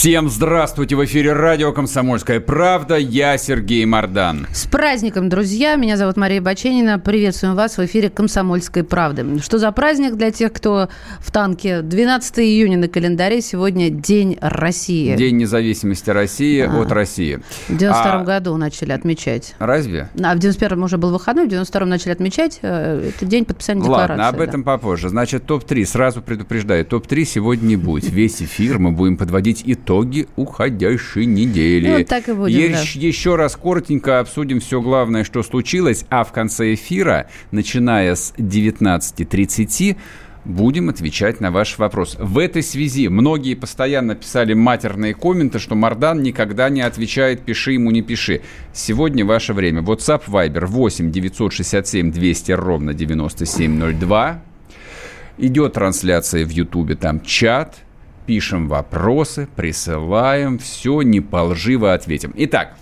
Всем здравствуйте! В эфире радио «Комсомольская правда». Я Сергей Мордан. С праздником, друзья! Меня зовут Мария Баченина. Приветствуем вас в эфире «Комсомольской правды». Что за праздник для тех, кто в танке? 12 июня на календаре. Сегодня День России. День независимости России а, от России. В 92 а, году начали отмечать. Разве? А в 91-м уже был выходной, в 92-м начали отмечать. Э, это день подписания декларации. Ладно, об да. этом попозже. Значит, топ-3. Сразу предупреждаю. Топ-3 сегодня не будет. Весь эфир мы будем подводить итог итоги уходящей недели. Ну, так и будем, Е- да. Еще раз коротенько обсудим все главное, что случилось, а в конце эфира, начиная с 19.30, будем отвечать на ваш вопрос. В этой связи многие постоянно писали матерные комменты, что Мардан никогда не отвечает «пиши ему, не пиши». Сегодня ваше время. WhatsApp, Viber 8 967 200 ровно 9702. Идет трансляция в Ютубе, там чат – пишем вопросы, присылаем, все не по лживо ответим. Итак,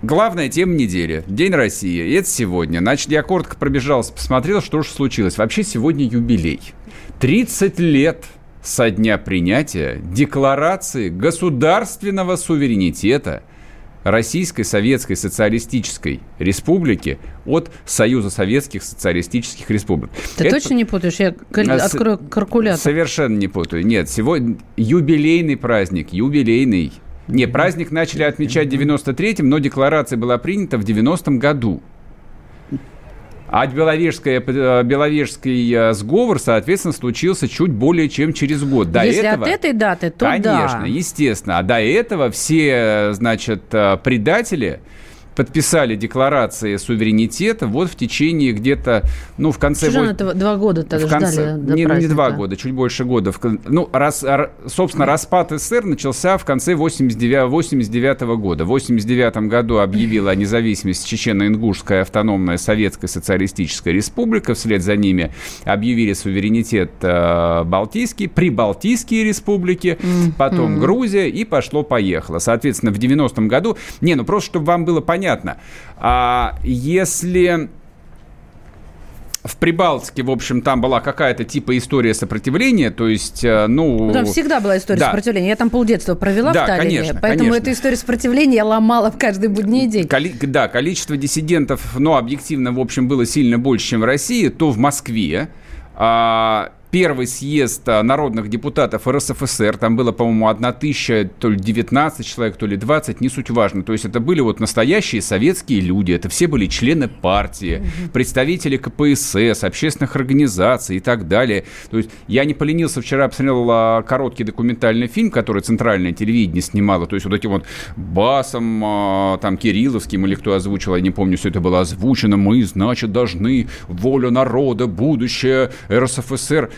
Главная тема недели. День России. Это сегодня. Значит, я коротко пробежался, посмотрел, что же случилось. Вообще сегодня юбилей. 30 лет со дня принятия Декларации государственного суверенитета – Российской Советской Социалистической Республики от Союза Советских Социалистических Республик. Ты Это... точно не путаешь? Я открою калькулятор. Совершенно не путаю. Нет, сегодня юбилейный праздник, юбилейный. Не, праздник начали отмечать в 93-м, но декларация была принята в 90-м году. А Беловежская, э, Беловежский э, сговор, соответственно, случился чуть более чем через год. До Если этого, от этой даты, то конечно, да. естественно. А до этого все, значит, э, предатели подписали декларации суверенитета вот в течение где-то, ну, в конце... Чужан это два года тогда в конце, ждали до не, не два года, чуть больше года. Ну, раз, собственно, распад СССР начался в конце 89, 89 года. В 89 году объявила о независимости Чечено-Ингушская автономная Советская Социалистическая Республика. Вслед за ними объявили суверенитет э, Балтийский, Прибалтийские республики, mm-hmm. потом Грузия, и пошло-поехало. Соответственно, в 90-м году... Не, ну просто, чтобы вам было понятно, понятно. А если в Прибалтике, в общем, там была какая-то типа история сопротивления, то есть, э, ну... ну там всегда была история да. сопротивления. Я там полдетства провела да, в Таллине, конечно, поэтому конечно. эту историю сопротивления я ломала в каждый будний день. Коли... Да, количество диссидентов, ну, объективно, в общем, было сильно больше, чем в России, то в Москве а, первый съезд а, народных депутатов РСФСР, там было, по-моему, одна тысяча, то ли 19 человек, то ли 20, не суть важно. То есть это были вот настоящие советские люди, это все были члены партии, представители КПСС, общественных организаций и так далее. То есть я не поленился, вчера посмотрел а, короткий документальный фильм, который центральное телевидение снимало, то есть вот этим вот басом, а, там, Кирилловским или кто озвучил, я не помню, все это было озвучено, мы, значит, должны волю народа, будущее РСФСР.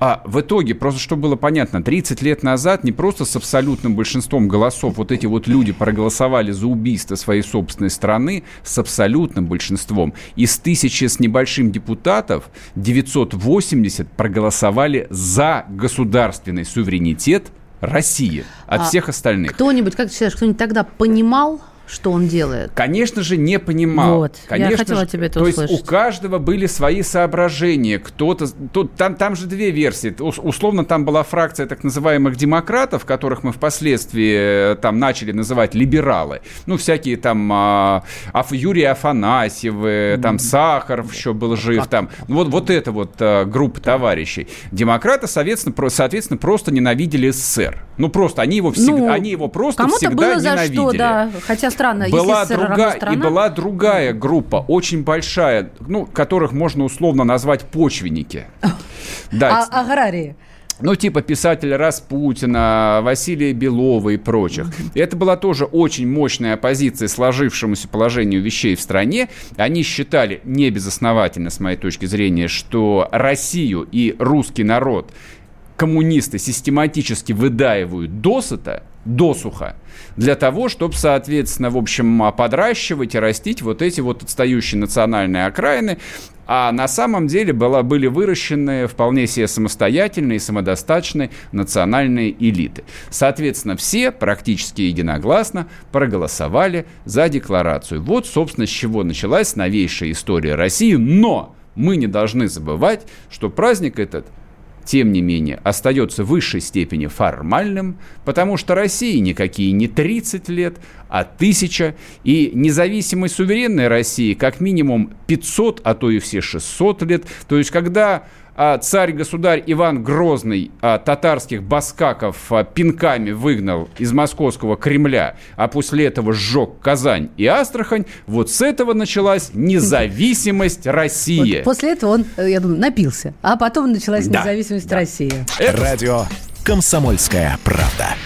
А в итоге, просто чтобы было понятно, 30 лет назад не просто с абсолютным большинством голосов вот эти вот люди проголосовали за убийство своей собственной страны, с абсолютным большинством. Из тысячи с небольшим депутатов 980 проголосовали за государственный суверенитет России от а всех остальных. Кто-нибудь, как ты считаешь, кто-нибудь тогда понимал, что он делает? Конечно же, не понимал. Вот, Конечно я хотела тебе это То услышать. есть у каждого были свои соображения. Кто-то... Тут, там, там же две версии. Условно там была фракция так называемых демократов, которых мы впоследствии э, там начали называть либералы. Ну, всякие там а, Аф, Юрий Афанасьевы, там Сахаров еще был жив. Там. Вот, вот эта вот а, группа товарищей. Демократы, соответственно, про, соответственно, просто ненавидели СССР. Ну, просто они его, всегда, ну, они его просто всегда было ненавидели. За что, да. Хотя странно. Была друга... И была другая группа, очень большая, ну, которых можно условно назвать почвенники. Да. А, аграрии. Ну, типа писателя Распутина, Василия Белова и прочих. Это была тоже очень мощная оппозиция сложившемуся положению вещей в стране. Они считали, не безосновательно, с моей точки зрения, что Россию и русский народ коммунисты систематически выдаивают досыта, досуха для того, чтобы, соответственно, в общем, подращивать и растить вот эти вот отстающие национальные окраины, а на самом деле была, были выращены вполне себе самостоятельные, самодостаточные национальные элиты. Соответственно, все практически единогласно проголосовали за декларацию. Вот, собственно, с чего началась новейшая история России, но мы не должны забывать, что праздник этот – тем не менее, остается в высшей степени формальным, потому что России никакие не 30 лет, а 1000, и независимой суверенной России как минимум 500, а то и все 600 лет. То есть, когда царь-государь Иван Грозный а, татарских баскаков а, пинками выгнал из московского Кремля, а после этого сжег Казань и Астрахань, вот с этого началась независимость России. Вот после этого он, э, я думаю, напился, а потом началась да, независимость да. России. Это... Радио «Комсомольская правда».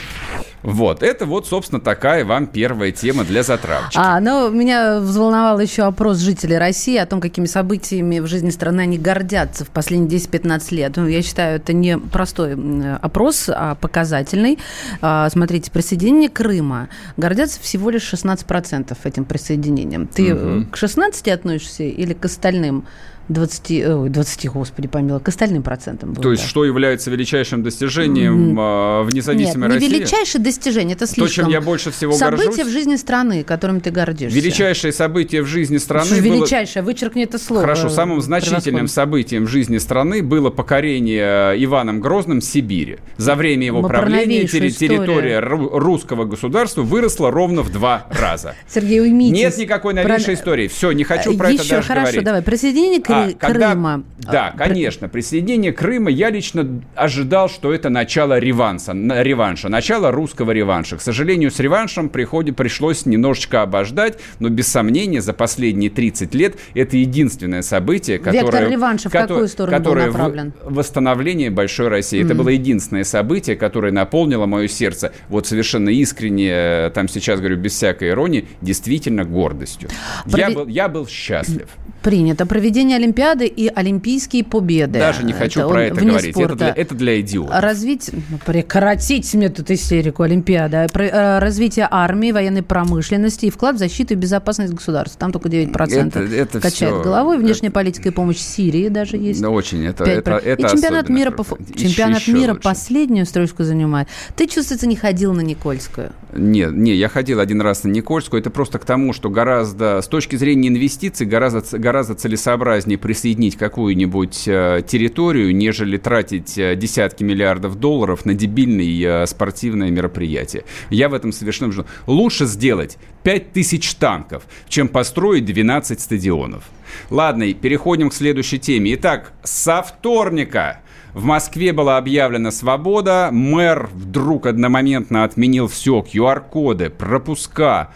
Вот, это вот, собственно, такая вам первая тема для затравочки. А, ну, меня взволновал еще опрос жителей России о том, какими событиями в жизни страны они гордятся в последние 10-15 лет. Ну, я считаю, это не простой опрос, а показательный. А, смотрите, присоединение Крыма гордятся всего лишь 16% этим присоединением. Ты угу. к 16 относишься или к остальным? 20, ой, 20, господи, помилуй, к остальным процентам. То есть, да. что является величайшим достижением mm. в независимой Нет, России? не величайшее достижение, это слишком. То, чем я больше всего событие горжусь. Событие в жизни страны, которым ты гордишься. Величайшее событие в жизни страны что было... Величайшее, вычеркни это слово. Хорошо, самым значительным событием в жизни страны было покорение Иваном Грозным Сибири. За время его Мы правления территория русского государства выросла ровно в два раза. Сергей, уймитесь. Нет никакой новейшей истории. Все, не хочу про Еще, это даже хорошо, говорить. давай. Присоединение к когда, Крыма. Да, конечно. Присоединение Крыма я лично ожидал, что это начало реванса, реванша, начало русского реванша. К сожалению, с реваншем приходи, пришлось немножечко обождать, но без сомнения за последние 30 лет это единственное событие, которое... Вектор реванша в какую сторону которое был направлен? Восстановление большой России. Mm-hmm. Это было единственное событие, которое наполнило мое сердце вот совершенно искренне, э, там сейчас говорю без всякой иронии, действительно гордостью. Прови... Я, был, я был счастлив. Принято. Проведение Олимпиады и Олимпийские победы. Даже не хочу это про это говорить. Это для, это для идиотов. Развить, ну, прекратить мне тут истерику Олимпиада. Про, э, развитие армии, военной промышленности и вклад в защиту и безопасность государства. Там только 9% это, это качает все, головой. Внешняя это, политика и помощь Сирии даже есть. Да, очень. Это, это, это и чемпионат мира, по, чемпионат еще мира последнюю строчку занимает. Ты, чувствуется, не ходил на Никольскую? Нет, не, я ходил один раз на Никольскую. Это просто к тому, что гораздо, с точки зрения инвестиций, гораздо, гораздо целесообразнее присоединить какую-нибудь э, территорию, нежели тратить э, десятки миллиардов долларов на дебильные э, спортивные мероприятия. Я в этом совершенно убежден. Лучше сделать 5000 танков, чем построить 12 стадионов. Ладно, переходим к следующей теме. Итак, со вторника в Москве была объявлена свобода. Мэр вдруг одномоментно отменил все. QR-коды, пропуска.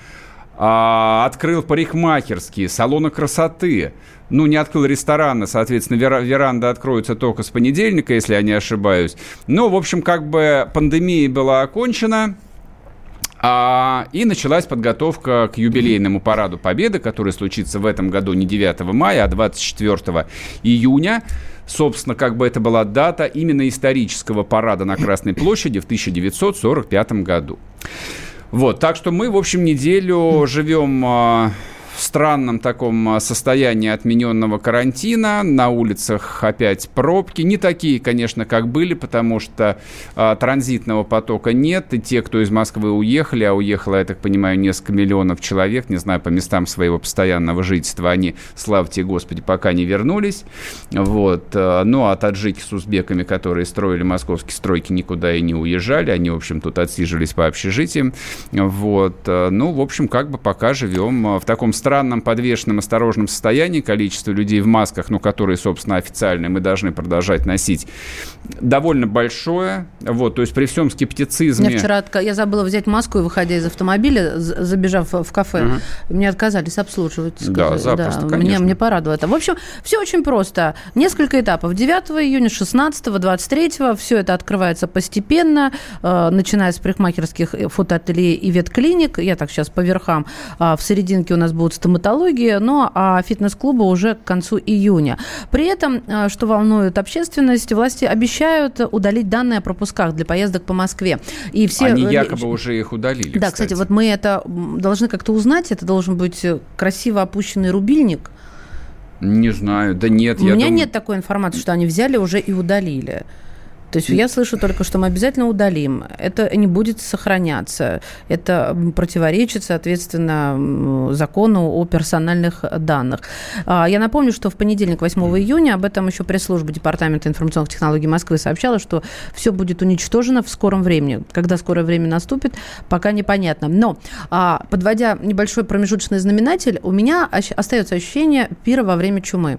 А, открыл парикмахерские, салоны красоты. Ну, не открыл рестораны, соответственно, вера, веранда откроется только с понедельника, если я не ошибаюсь. Но, в общем, как бы пандемия была окончена. А, и началась подготовка к юбилейному параду Победы, который случится в этом году не 9 мая, а 24 июня. Собственно, как бы это была дата именно исторического парада на Красной площади в 1945 году. Вот, так что мы, в общем, неделю живем а, в странном таком а, состоянии отмененного карантина. На улицах опять пробки. Не такие, конечно, как были, потому что а, транзитного потока нет. И те, кто из Москвы уехали, а уехало, я так понимаю, несколько миллионов человек, не знаю, по местам своего постоянного жительства, они, слава тебе, Господи, пока не вернулись. Вот. А, ну, а таджики с узбеками, которые строили московские стройки, никуда и не уезжали. Они, в общем, тут отсиживались по общежитиям. Вот. А, ну, в общем, как бы пока живем в таком странном подвешенном осторожном состоянии количество людей в масках, ну, которые, собственно, официальные, мы должны продолжать носить, довольно большое. Вот, то есть при всем скептицизме... Я вчера я забыла взять маску, и выходя из автомобиля, забежав в кафе, угу. мне отказались обслуживать. Сказали. Да, запросто, да, Мне, мне порадовало это. В общем, все очень просто. Несколько этапов. 9 июня, 16, 23 все это открывается постепенно, э, начиная с парикмахерских фотоателье и ветклиник. Я так сейчас по верхам. А в серединке у нас будут стоматологии, но а фитнес-клубы уже к концу июня. При этом, что волнует общественность, власти обещают удалить данные о пропусках для поездок по Москве. И все... Они якобы уже их удалили. Да, кстати, кстати вот мы это должны как-то узнать. Это должен быть красиво опущенный рубильник. Не знаю, да нет. У меня думаю... нет такой информации, что они взяли уже и удалили. То есть я слышу только, что мы обязательно удалим. Это не будет сохраняться. Это противоречит, соответственно, закону о персональных данных. А, я напомню, что в понедельник, 8 июня, об этом еще пресс-служба Департамента информационных технологий Москвы сообщала, что все будет уничтожено в скором времени. Когда скорое время наступит, пока непонятно. Но, а, подводя небольшой промежуточный знаменатель, у меня остается ощущение пира во время чумы.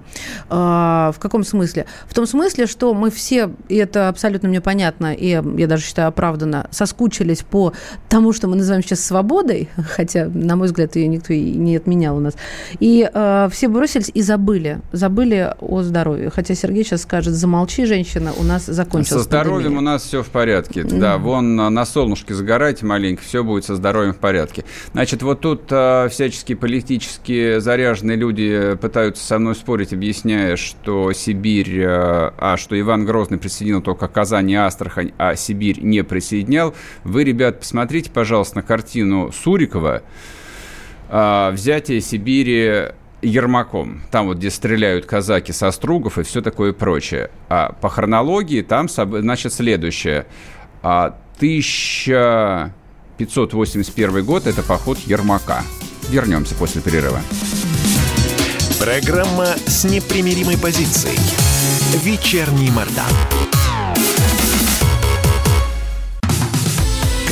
А, в каком смысле? В том смысле, что мы все, и это абсолютно мне понятно, и я даже считаю оправданно, соскучились по тому, что мы называем сейчас свободой, хотя, на мой взгляд, ее никто и не отменял у нас. И э, все бросились и забыли, забыли о здоровье. Хотя Сергей сейчас скажет, замолчи, женщина, у нас закончилось. Со здоровьем пандемия. у нас все в порядке. Mm-hmm. Да, вон на солнышке загорайте маленько, все будет со здоровьем в порядке. Значит, вот тут э, всяческие политически заряженные люди пытаются со мной спорить, объясняя, что Сибирь, э, а что Иван Грозный присоединил только только Казань и Астрахань, а Сибирь не присоединял. Вы, ребят, посмотрите, пожалуйста, на картину Сурикова а, «Взятие Сибири Ермаком. Там вот, где стреляют казаки со стругов и все такое прочее. А по хронологии там, значит, следующее. А 1581 год – это поход Ермака. Вернемся после перерыва. Программа с непримиримой позицией. Вечерний Мордан.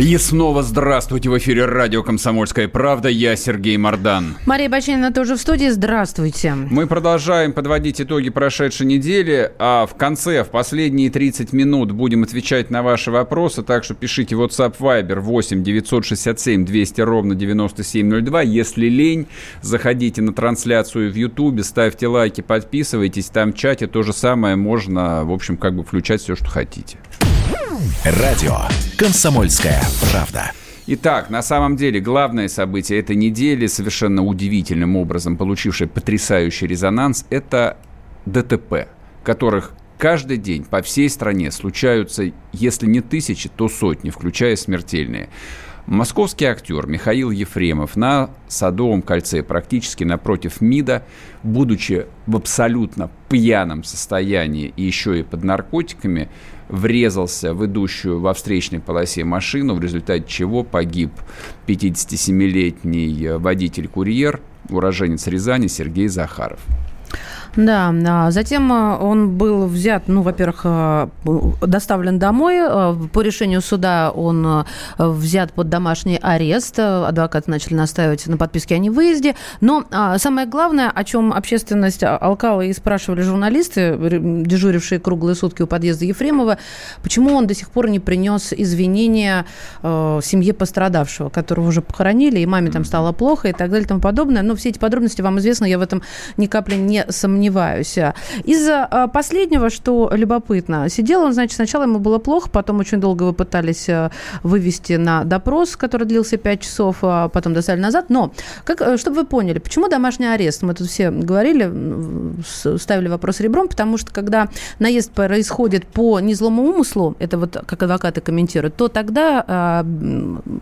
И снова здравствуйте в эфире радио «Комсомольская правда». Я Сергей Мордан. Мария Бачинина тоже в студии. Здравствуйте. Мы продолжаем подводить итоги прошедшей недели, а в конце, в последние 30 минут будем отвечать на ваши вопросы, так что пишите WhatsApp Viber 8 967 200 ровно 9702. Если лень, заходите на трансляцию в YouTube, ставьте лайки, подписывайтесь, там в чате то же самое можно, в общем, как бы включать все, что хотите. Радио «Комсомольская правда». Итак, на самом деле главное событие этой недели, совершенно удивительным образом получившее потрясающий резонанс, это ДТП, которых каждый день по всей стране случаются, если не тысячи, то сотни, включая смертельные. Московский актер Михаил Ефремов на Садовом кольце, практически напротив МИДа, будучи в абсолютно пьяном состоянии и еще и под наркотиками, врезался в идущую во встречной полосе машину, в результате чего погиб 57-летний водитель-курьер, уроженец Рязани Сергей Захаров. Да, а затем а, он был взят, ну, во-первых, а, доставлен домой. По решению суда он взят под домашний арест. Адвокаты начали настаивать на подписке о невыезде. Но самое главное, о чем общественность алкала и спрашивали журналисты, дежурившие круглые сутки у подъезда Ефремова, почему он до сих пор не принес извинения семье пострадавшего, которого уже похоронили, и маме там стало плохо и так далее и тому подобное. Но все эти подробности вам известны, я в этом ни капли не сомневаюсь сомневаюсь. Из а, последнего, что любопытно, сидел он, значит, сначала ему было плохо, потом очень долго вы пытались а, вывести на допрос, который длился 5 часов, а потом доставили назад. Но, как, э, чтобы вы поняли, почему домашний арест? Мы тут все говорили, ставили вопрос ребром, потому что когда наезд происходит по незлому умыслу, это вот как адвокаты комментируют, то тогда а,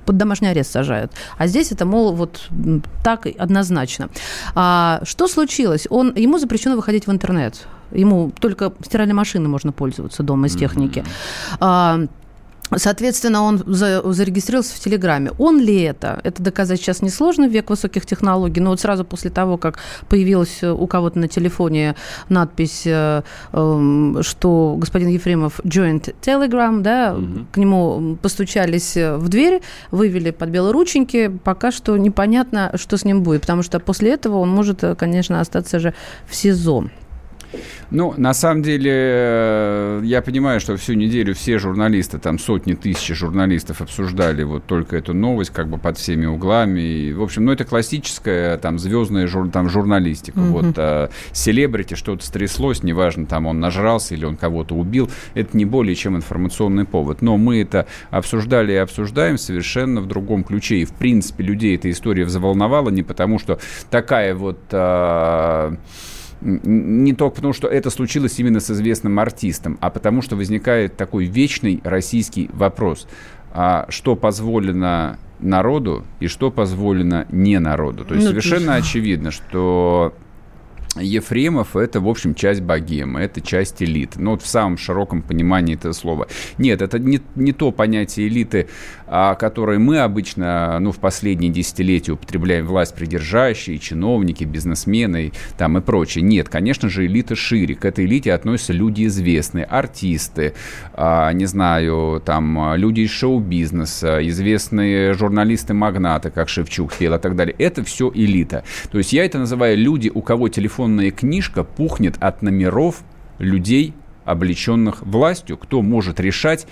под домашний арест сажают. А здесь это, мол, вот так однозначно. А, что случилось? Он, ему запрещено запрещено выходить в интернет. Ему только стиральной машиной можно пользоваться дома из техники. Mm-hmm. Соответственно, он за, зарегистрировался в Телеграме. Он ли это? Это доказать сейчас несложно в век высоких технологий. Но вот сразу после того, как появилась у кого-то на телефоне надпись, э, э, что господин Ефремов joined Telegram, да, угу. к нему постучались в дверь, вывели под белые рученьки. Пока что непонятно, что с ним будет, потому что после этого он может, конечно, остаться же в СИЗО. Ну, на самом деле, э, я понимаю, что всю неделю все журналисты, там сотни тысяч журналистов обсуждали вот только эту новость как бы под всеми углами. И, в общем, ну, это классическая там звездная жур, там, журналистика. Mm-hmm. Вот а, селебрити, что-то стряслось, неважно, там он нажрался или он кого-то убил, это не более чем информационный повод. Но мы это обсуждали и обсуждаем совершенно в другом ключе. И, в принципе, людей эта история взволновала не потому, что такая вот... А, не только потому, что это случилось именно с известным артистом, а потому что возникает такой вечный российский вопрос. А что позволено народу и что позволено не народу? То есть ну, совершенно очевидно, что Ефремов – это, в общем, часть богемы, это часть элиты. Ну, вот в самом широком понимании этого слова. Нет, это не, не то понятие элиты, а, которое мы обычно, ну, в последние десятилетия употребляем власть придержащие, чиновники, бизнесмены там и прочее. Нет, конечно же, элита шире. К этой элите относятся люди известные, артисты, а, не знаю, там, люди из шоу-бизнеса, известные журналисты-магнаты, как Шевчук пел и так далее. Это все элита. То есть я это называю люди, у кого телефон телефонная книжка пухнет от номеров людей, облеченных властью, кто может решать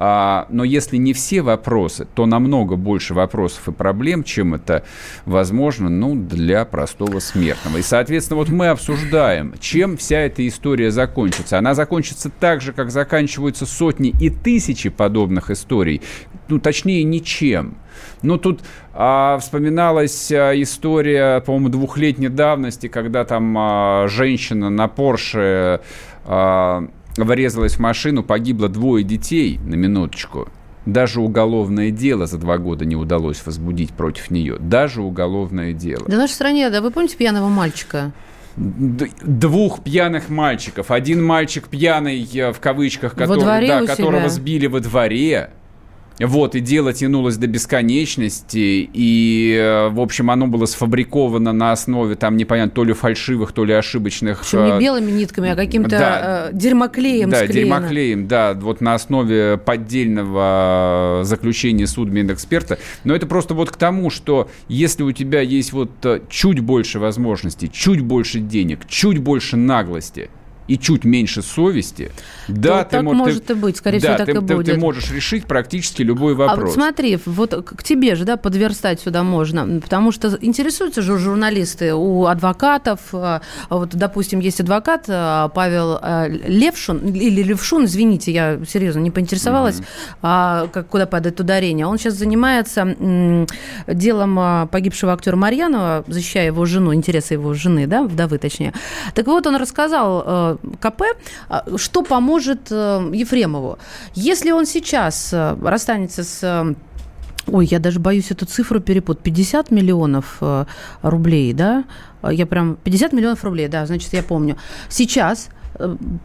а, но если не все вопросы, то намного больше вопросов и проблем, чем это возможно ну, для простого смертного. И, соответственно, вот мы обсуждаем, чем вся эта история закончится. Она закончится так же, как заканчиваются сотни и тысячи подобных историй. Ну, точнее, ничем. Ну, тут а, вспоминалась а, история, по-моему, двухлетней давности, когда там а, женщина на Порше а, врезалась в машину, погибло двое детей, на минуточку. Даже уголовное дело за два года не удалось возбудить против нее. Даже уголовное дело. Да в нашей стране, да, вы помните пьяного мальчика? двух пьяных мальчиков. Один мальчик пьяный, э, в кавычках, который, да, которого сбили во дворе. Вот, и дело тянулось до бесконечности, и, э, в общем, оно было сфабриковано на основе, там, непонятно, то ли фальшивых, то ли ошибочных... Причем не э, белыми нитками, а каким-то да, э, дерьмоклеем Да, склеено. дерьмоклеем, да, вот на основе поддельного заключения судмедэксперта. Но это просто вот к тому, что если у тебя есть вот чуть больше возможностей, чуть больше денег, чуть больше наглости, и чуть меньше совести, да, ты, так мож, может ты, и быть, скорее да, всего, так ты, и ты, будет. Ты можешь решить практически любой вопрос. А вот смотри, вот к тебе же, да, подверстать сюда можно, потому что интересуются же журналисты у адвокатов, а, вот, допустим, есть адвокат а, Павел а, Левшун, или Левшун, извините, я серьезно не поинтересовалась, mm-hmm. а, как, куда падает ударение. Он сейчас занимается м, делом погибшего актера Марьянова, защищая его жену, интересы его жены, да, вдовы точнее. Так вот, он рассказал КП, а, что поможет э, Ефремову. Если он сейчас э, расстанется с э, Ой, я даже боюсь эту цифру перепутать. 50 миллионов рублей, да? Я прям... 50 миллионов рублей, да, значит, я помню. Сейчас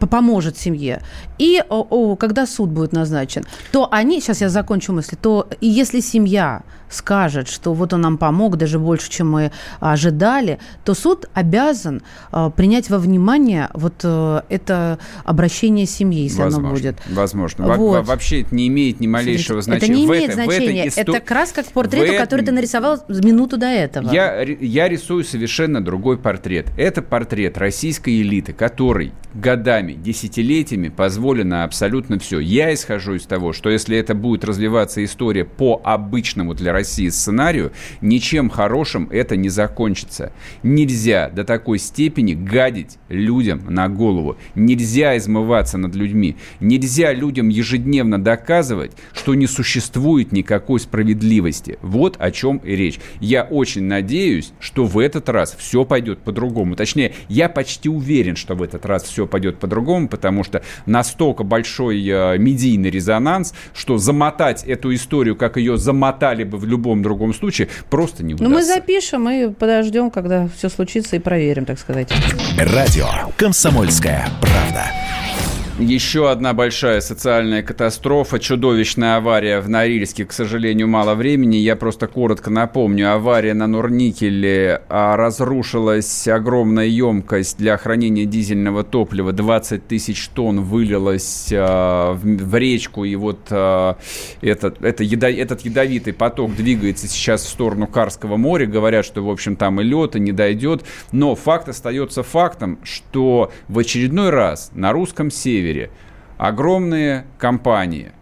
поможет семье. И о, о, когда суд будет назначен, то они, сейчас я закончу мысль, то если семья скажет, что вот он нам помог даже больше, чем мы ожидали, то суд обязан э, принять во внимание вот э, это обращение семьи, если возможно, оно будет. Возможно. Вот. Во вообще это не имеет ни малейшего значения. Это не имеет в значения. В это как раз как портрету, в который ты нарисовал минуту до этого. Я, я рисую совершенно другой портрет. Это портрет российской элиты, который годами, десятилетиями позволено абсолютно все. Я исхожу из того, что если это будет развиваться история по обычному для России сценарию, ничем хорошим это не закончится. Нельзя до такой степени гадить людям на голову. Нельзя измываться над людьми. Нельзя людям ежедневно доказывать, что не существует никакой справедливости. Вот о чем и речь. Я очень надеюсь, что в этот раз все пойдет по-другому. Точнее, я почти уверен, что в этот раз все пойдет по-другому, потому что настолько большой э, медийный резонанс, что замотать эту историю, как ее замотали бы в любом другом случае, просто не удастся. Ну, мы запишем и подождем, когда все случится, и проверим, так сказать. Радио «Комсомольская правда». Еще одна большая социальная катастрофа, чудовищная авария в Норильске. К сожалению, мало времени. Я просто коротко напомню. Авария на Норникеле. А, разрушилась огромная емкость для хранения дизельного топлива. 20 тысяч тонн вылилось а, в речку. И вот а, этот, это ядо, этот ядовитый поток двигается сейчас в сторону Карского моря. Говорят, что, в общем, там и лед, и не дойдет. Но факт остается фактом, что в очередной раз на русском севере севере огромные компании,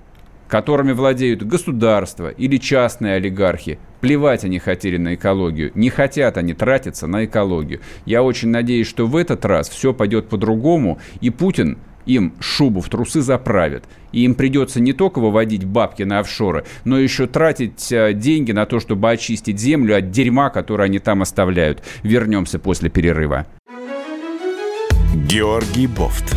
которыми владеют государства или частные олигархи, плевать они хотели на экологию. Не хотят они тратиться на экологию. Я очень надеюсь, что в этот раз все пойдет по-другому, и Путин им шубу в трусы заправит. И им придется не только выводить бабки на офшоры, но еще тратить э, деньги на то, чтобы очистить землю от дерьма, которое они там оставляют. Вернемся после перерыва. Георгий Бофт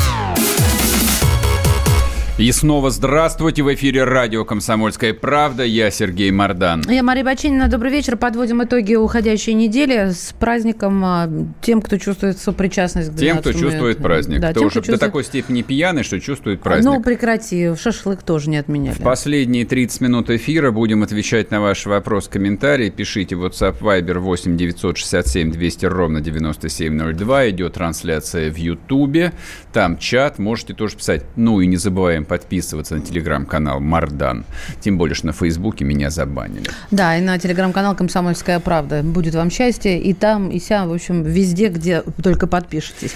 И снова здравствуйте. В эфире радио «Комсомольская правда». Я Сергей Мордан. Я Мария Бачинина. Добрый вечер. Подводим итоги уходящей недели с праздником а, тем, кто чувствует сопричастность к Тем, кто чувствует праздник. Да, кто тем, уже чувствует... до такой степени пьяный, что чувствует праздник. Ну, прекрати. Шашлык тоже не отменяли. В последние 30 минут эфира будем отвечать на ваш вопрос, комментарии. Пишите WhatsApp Viber 8 967 200 ровно 9702. Идет трансляция в Ютубе. Там чат. Можете тоже писать. Ну и не забываем подписываться на телеграм-канал Мардан. Тем более, что на Фейсбуке меня забанили. Да, и на телеграм-канал «Комсомольская правда». Будет вам счастье и там, и ся, в общем, везде, где только подпишетесь.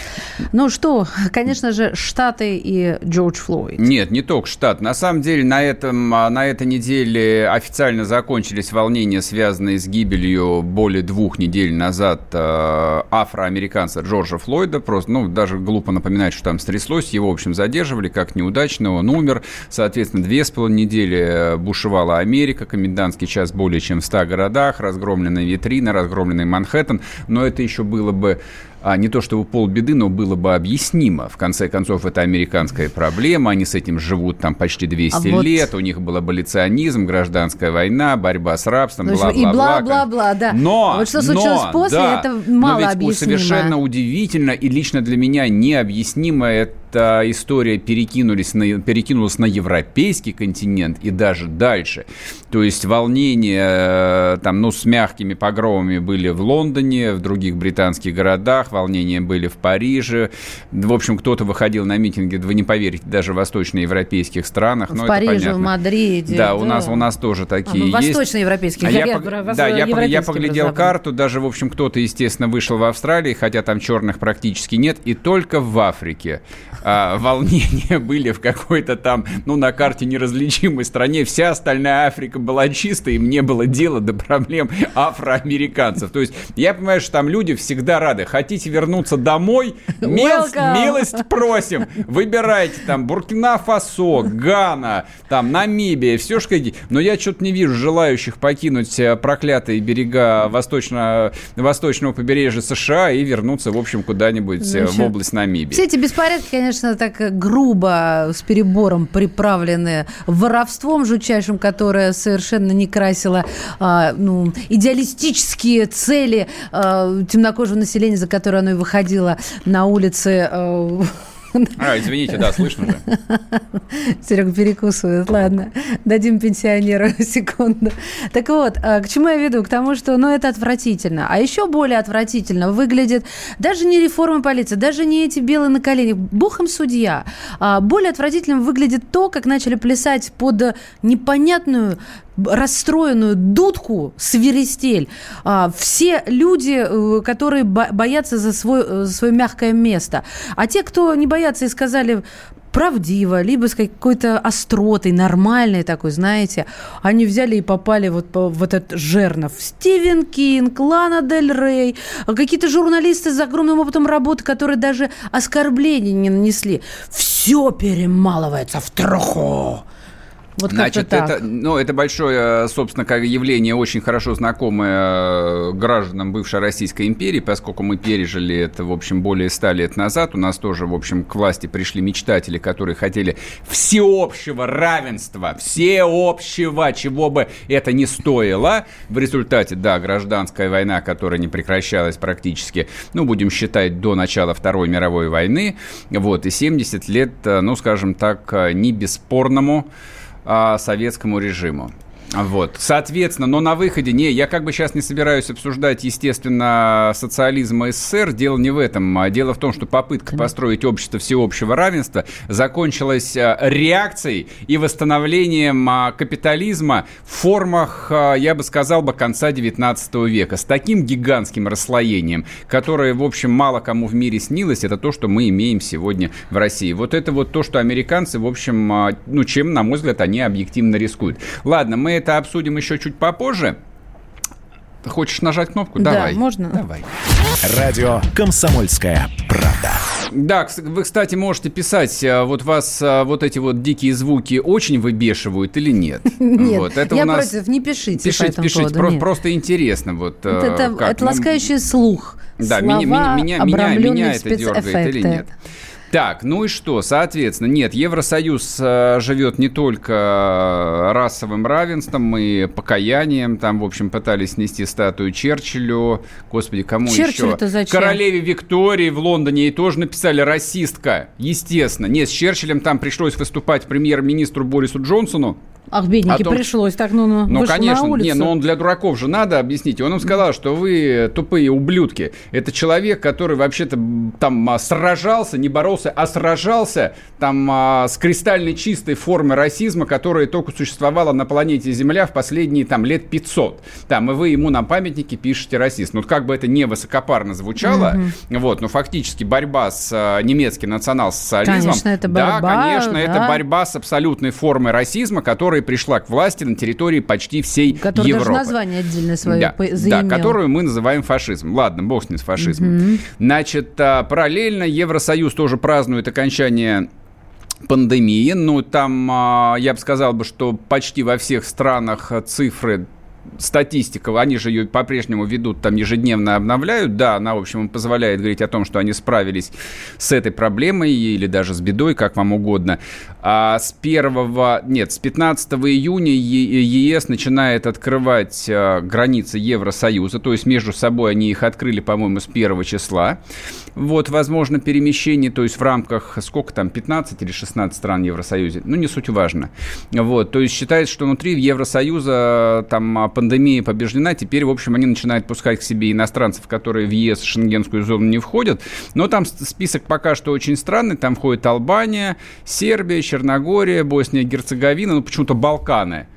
Ну что, конечно же, Штаты и Джордж Флойд. Нет, не только Штат. На самом деле, на, этом, а, на этой неделе официально закончились волнения, связанные с гибелью более двух недель назад э, афроамериканца Джорджа Флойда. Просто, ну, даже глупо напоминать, что там стряслось. Его, в общем, задерживали как неудачного он умер. Соответственно, две с половиной недели э, бушевала Америка, комендантский час более чем в 100 городах, разгромленная витрина, разгромленный Манхэттен. Но это еще было бы а, не то чтобы полбеды, но было бы объяснимо. В конце концов, это американская проблема, они с этим живут там почти 200 а лет, вот... у них был аболиционизм, гражданская война, борьба с рабством, бла-бла-бла. И бла-бла-бла, да. Но, а вот что случилось но, после, да, это мало но ведь объяснимо. совершенно удивительно и лично для меня необъяснимо эта история перекинулись на, перекинулась на европейский континент и даже дальше. То есть волнения э, там, ну, с мягкими погромами были в Лондоне, в других британских городах, волнения были в Париже. В общем, кто-то выходил на митинги, вы не поверите, даже в восточноевропейских странах. В Париже, в Мадриде. Да, да, у нас, у нас тоже такие а, ну, есть. Восточноевропейских. А я, я, да, я, я поглядел карту, даже, в общем, кто-то, естественно, вышел в Австралии, хотя там черных практически нет, и только в Африке а, волнения были в какой-то там, ну, на карте неразличимой стране. Вся остальная Африка была чистой, и мне было дело до проблем афроамериканцев. То есть я понимаю, что там люди всегда рады. Хотите вернуться домой? Милость, милость просим. Выбирайте там Буркина-Фасо, Гана, там Намибия, все что Но я что-то не вижу желающих покинуть э, проклятые берега восточно, восточного побережья США и вернуться, в общем, куда-нибудь э, в область Намибии. Все эти беспорядки, конечно, конечно, так грубо, с перебором приправлены воровством жутчайшим, которое совершенно не красило а, ну, идеалистические цели а, темнокожего населения, за которое оно и выходило на улицы а, а, извините, да, слышно же. Серега перекусывает. Ладно, дадим пенсионеру секунду. Так вот, а, к чему я веду? К тому, что, ну, это отвратительно. А еще более отвратительно выглядит даже не реформа полиции, даже не эти белые на коленях. Бухом судья. А более отвратительным выглядит то, как начали плясать под непонятную расстроенную дудку свиристель. А, все люди, э, которые боятся за, свой, э, за свое мягкое место. А те, кто не боятся и сказали, правдиво, либо с какой-то остротой, нормальной такой, знаете. Они взяли и попали вот в этот жернов. Стивен Кинг, Лана Дель Рей, какие-то журналисты с огромным опытом работы, которые даже оскорблений не нанесли. Все перемалывается в труху. Вот Значит, так. это, ну, это большое, собственно, как явление, очень хорошо знакомое э, гражданам бывшей Российской империи, поскольку мы пережили это, в общем, более ста лет назад. У нас тоже, в общем, к власти пришли мечтатели, которые хотели всеобщего равенства, всеобщего, чего бы это ни стоило. В результате, да, гражданская война, которая не прекращалась практически, ну, будем считать, до начала Второй мировой войны. Вот, и 70 лет, э, ну, скажем так, э, не бесспорному советскому режиму. Вот, соответственно, но на выходе, не, я как бы сейчас не собираюсь обсуждать, естественно, социализм и СССР, дело не в этом, а дело в том, что попытка построить общество всеобщего равенства закончилась а, реакцией и восстановлением а, капитализма в формах, а, я бы сказал бы, конца 19 века, с таким гигантским расслоением, которое, в общем, мало кому в мире снилось, это то, что мы имеем сегодня в России. Вот это вот то, что американцы, в общем, ну, чем, на мой взгляд, они объективно рискуют. Ладно, мы это обсудим еще чуть попозже. Хочешь нажать кнопку? Да, Давай. можно. Давай. Радио «Комсомольская правда». Да, вы, кстати, можете писать, а, вот вас а, вот эти вот дикие звуки очень выбешивают или нет? Нет, вот, это я у нас... против, не пишите Пишите, по пишите, поводу, про- просто интересно. Вот, это, это, это ласкающий слух. Да, Слова, меня, меня, меня, меня это дергает или нет? Так, ну и что? Соответственно, нет, Евросоюз э, живет не только расовым равенством и покаянием. Там, в общем, пытались снести статую Черчиллю. Господи, кому Черчилль еще? Зачем? Королеве Виктории в Лондоне ей тоже написали расистка. Естественно. Нет, с Черчиллем там пришлось выступать премьер-министру Борису Джонсону. Ах, бедненький, том, пришлось так, ну, ну, ну конечно, на не, но он для дураков же надо объяснить. Он им сказал, что вы тупые ублюдки. Это человек, который вообще-то там а, сражался, не боролся, а сражался там а, с кристальной чистой формой расизма, которая только существовала на планете Земля в последние там лет 500. Там, и вы ему на памятнике пишете расист. Ну, как бы это не высокопарно звучало, mm-hmm. вот, но фактически борьба с а, немецким национал-социализмом. Конечно, это борьба. Да, конечно, да. это борьба с абсолютной формой расизма, которая которая пришла к власти на территории почти всей Которая Европы. даже название отдельное свое да, заимел. Да, которую мы называем фашизм. Ладно, бог с ним с фашизмом. Угу. Значит, а, параллельно Евросоюз тоже празднует окончание пандемии. Ну, там, а, я бы сказал, бы, что почти во всех странах цифры статистика, они же ее по-прежнему ведут, там ежедневно обновляют, да, она, в общем, позволяет говорить о том, что они справились с этой проблемой или даже с бедой, как вам угодно. А с 1, нет, с 15 июня ЕС начинает открывать а, границы Евросоюза, то есть между собой они их открыли, по-моему, с 1 числа. Вот, возможно, перемещение, то есть в рамках, сколько там, 15 или 16 стран в Евросоюзе, ну, не суть важно. Вот, то есть считается, что внутри Евросоюза там а, пандемия побеждена, теперь, в общем, они начинают пускать к себе иностранцев, которые в ЕС, шенгенскую зону не входят. Но там список пока что очень странный. Там входит Албания, Сербия, Черногория, Босния и Герцеговина, ну, почему-то Балканы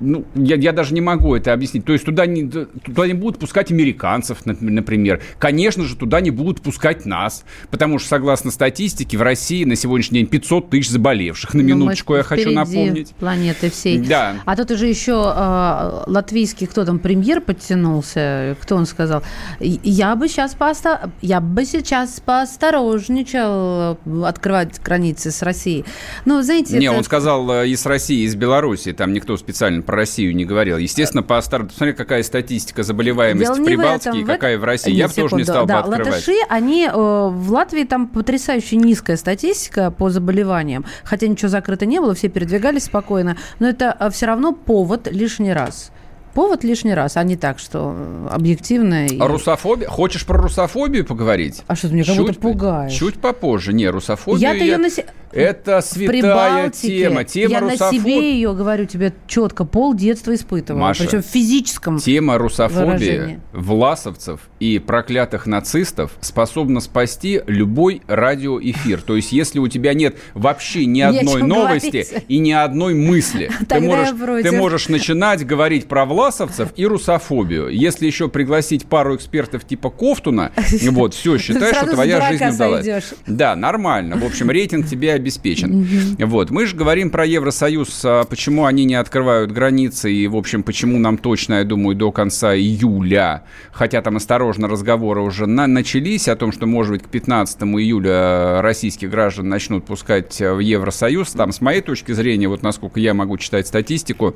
ну, я, я даже не могу это объяснить. То есть туда не, туда не будут пускать американцев, например. Конечно же, туда не будут пускать нас, потому что, согласно статистике, в России на сегодняшний день 500 тысяч заболевших. На ну, минуточку я хочу напомнить. планеты всей. Да. А тут уже еще э, латвийский, кто там, премьер подтянулся, кто он сказал, я бы сейчас поосто... я бы сейчас поосторожничал э, открывать границы с Россией. Ну, знаете... Не, это... он сказал э, и с России, и с Белоруссии, там никто специально про Россию не говорил. Естественно, по старым... Посмотри, какая статистика заболеваемости Дело в Прибалтике и какая в России. Я бы тоже не стал да, бы открывать. Латыши, они... Э, в Латвии там потрясающе низкая статистика по заболеваниям. Хотя ничего закрыто не было, все передвигались спокойно. Но это э, все равно повод лишний раз повод лишний раз, а не так, что объективно. И... А русофобия? Хочешь про русофобию поговорить? А что ты мне как будто пугаешь? Чуть попозже. Не, русофобию Я-то я... ее на... Это святая тема. Тема я русофоб... на себе ее говорю тебе четко. Пол детства испытывала. Маша, причем в физическом Тема русофобии выражении. власовцев и проклятых нацистов способна спасти любой радиоэфир. То есть, если у тебя нет вообще ни одной новости и ни одной мысли, ты можешь, ты можешь начинать говорить про власовцев и русофобию. Если еще пригласить пару экспертов типа Кофтуна, вот, все, считай, что твоя жизнь удалась. Да, нормально. В общем, рейтинг тебе обеспечен. Mm-hmm. Вот. Мы же говорим про Евросоюз, а почему они не открывают границы и, в общем, почему нам точно, я думаю, до конца июля, хотя там осторожно разговоры уже на начались о том, что, может быть, к 15 июля российских граждан начнут пускать в Евросоюз. Там, с моей точки зрения, вот насколько я могу читать статистику,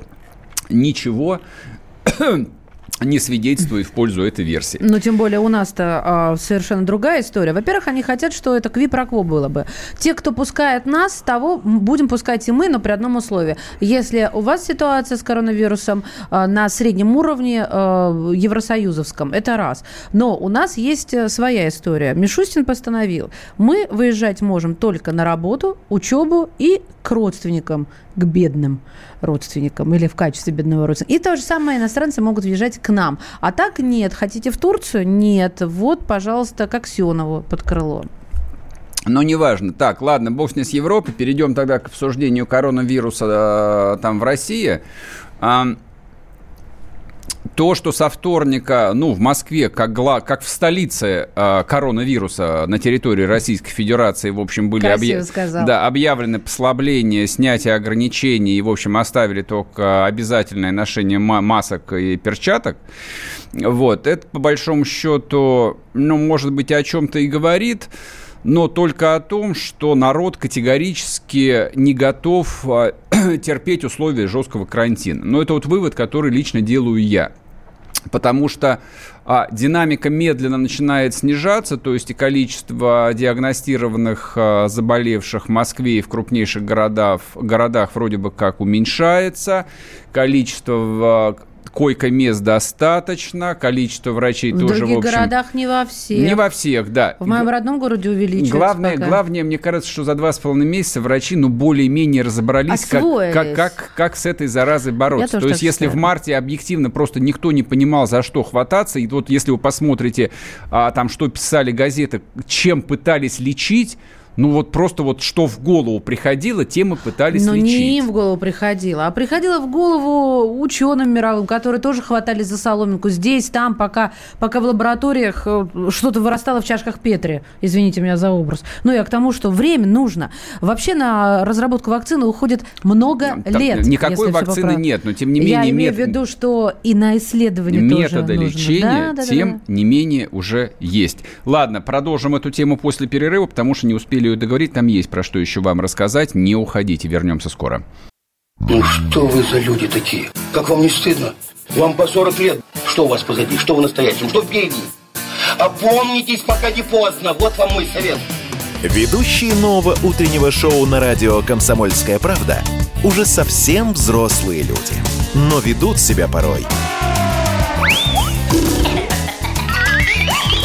ничего не свидетельствует в пользу этой версии. Ну, тем более у нас-то а, совершенно другая история. Во-первых, они хотят, что это квипрокво было бы. Те, кто пускает нас, того будем пускать и мы, но при одном условии. Если у вас ситуация с коронавирусом а, на среднем уровне а, евросоюзовском, это раз. Но у нас есть э, своя история. Мишустин постановил, мы выезжать можем только на работу, учебу и к родственникам, к бедным родственникам или в качестве бедного родственника. И то же самое иностранцы могут въезжать к нам. А так нет. Хотите в Турцию? Нет. Вот, пожалуйста, к Аксенову под крыло. Но неважно. Так, ладно, бог с ней с Европы. Перейдем тогда к обсуждению коронавируса э, там в России то, что со вторника, ну, в Москве, как, гла, как в столице э, коронавируса на территории Российской Федерации, в общем, были объ... да, объявлены послабления, снятие ограничений и, в общем, оставили только обязательное ношение масок и перчаток. Вот, это, по большому счету, ну, может быть, о чем-то и говорит, но только о том, что народ категорически не готов а, терпеть условия жесткого карантина. Но это вот вывод, который лично делаю я. Потому что а, динамика медленно начинает снижаться, то есть и количество диагностированных а, заболевших в Москве и в крупнейших городах, городах вроде бы как уменьшается, количество койко-мест достаточно, количество врачей в тоже, в других городах не во всех. Не во всех, да. В моем родном городе увеличивается Главное, пока. главное мне кажется, что за два с половиной месяца врачи, ну, более-менее разобрались, как, как, как, как с этой заразой бороться. То есть, если в марте объективно просто никто не понимал, за что хвататься, и вот если вы посмотрите, а, там, что писали газеты, чем пытались лечить, ну вот просто вот что в голову приходило, тем и пытались Но лечить. не им в голову приходило, а приходило в голову ученым мировым, которые тоже хватались за соломинку здесь, там, пока, пока в лабораториях э, что-то вырастало в чашках Петри. Извините меня за образ. Ну, я к тому, что время нужно. Вообще на разработку вакцины уходит много там, лет. Никакой вакцины нет, но тем не менее... Я имею мет... в виду, что и на исследование Методы тоже лечения, да, да, тем да, да. не менее уже есть. Ладно, продолжим эту тему после перерыва, потому что не успели успели договорить, там есть про что еще вам рассказать. Не уходите, вернемся скоро. Ну что вы за люди такие? Как вам не стыдно? Вам по 40 лет. Что у вас позади? Что вы настоящем? Что впереди? Опомнитесь, пока не поздно. Вот вам мой совет. Ведущие нового утреннего шоу на радио «Комсомольская правда» уже совсем взрослые люди. Но ведут себя порой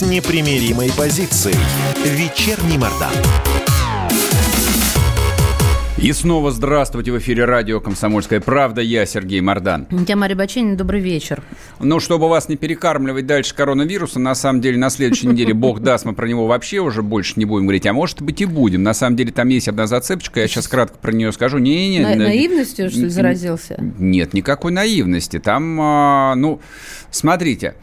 с непримиримой позицией. Вечерний Мордан. И снова здравствуйте в эфире радио «Комсомольская правда». Я Сергей Мордан. Я Мария Баченин. Добрый вечер. Ну, чтобы вас не перекармливать дальше коронавируса, на самом деле на следующей неделе, бог даст, мы про него вообще уже больше не будем говорить. А может быть и будем. На самом деле там есть одна зацепочка, я сейчас кратко про нее скажу. Не, не, На, наивностью, что ли, заразился? Нет, никакой наивности. Там, а, ну, смотрите,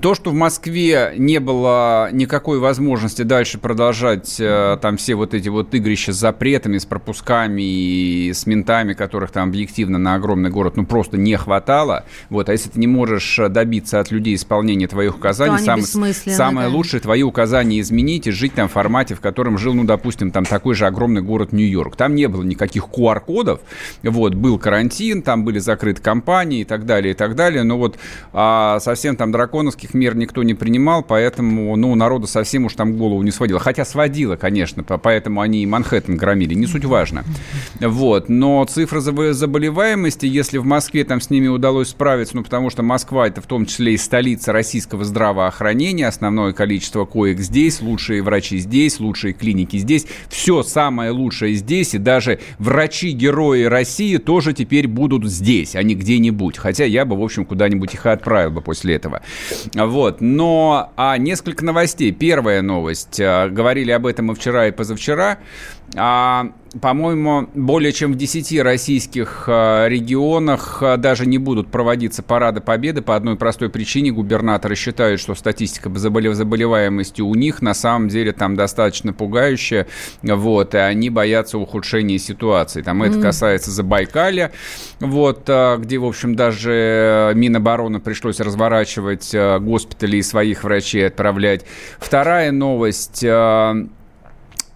то, что в Москве не было никакой возможности дальше продолжать э, там все вот эти вот игрища с запретами, с пропусками и с ментами, которых там объективно на огромный город ну просто не хватало. Вот, а если ты не можешь добиться от людей исполнения твоих указаний, сам, самое да. лучшее твои указания изменить и жить там в формате, в котором жил, ну, допустим, там такой же огромный город Нью-Йорк. Там не было никаких QR-кодов, вот, был карантин, там были закрыты компании и так далее, и так далее, но вот а, совсем там драконовские антироссийских мер никто не принимал, поэтому, ну, народу совсем уж там голову не сводило. Хотя сводило, конечно, поэтому они и Манхэттен громили, не суть важно. Вот, но цифры заболеваемости, если в Москве там с ними удалось справиться, ну, потому что Москва это в том числе и столица российского здравоохранения, основное количество коек здесь, лучшие врачи здесь, лучшие клиники здесь, все самое лучшее здесь, и даже врачи-герои России тоже теперь будут здесь, а не где-нибудь. Хотя я бы, в общем, куда-нибудь их и отправил бы после этого. Вот. Но а несколько новостей. Первая новость. А, говорили об этом и вчера, и позавчера. А, по-моему, более чем в 10 российских а, регионах а, даже не будут проводиться парады победы по одной простой причине. Губернаторы считают, что статистика заболеваемости у них на самом деле там достаточно пугающая, вот, и они боятся ухудшения ситуации. Там mm-hmm. это касается Забайкалья, вот, где, в общем, даже Минобороны пришлось разворачивать госпитали и своих врачей отправлять. Вторая новость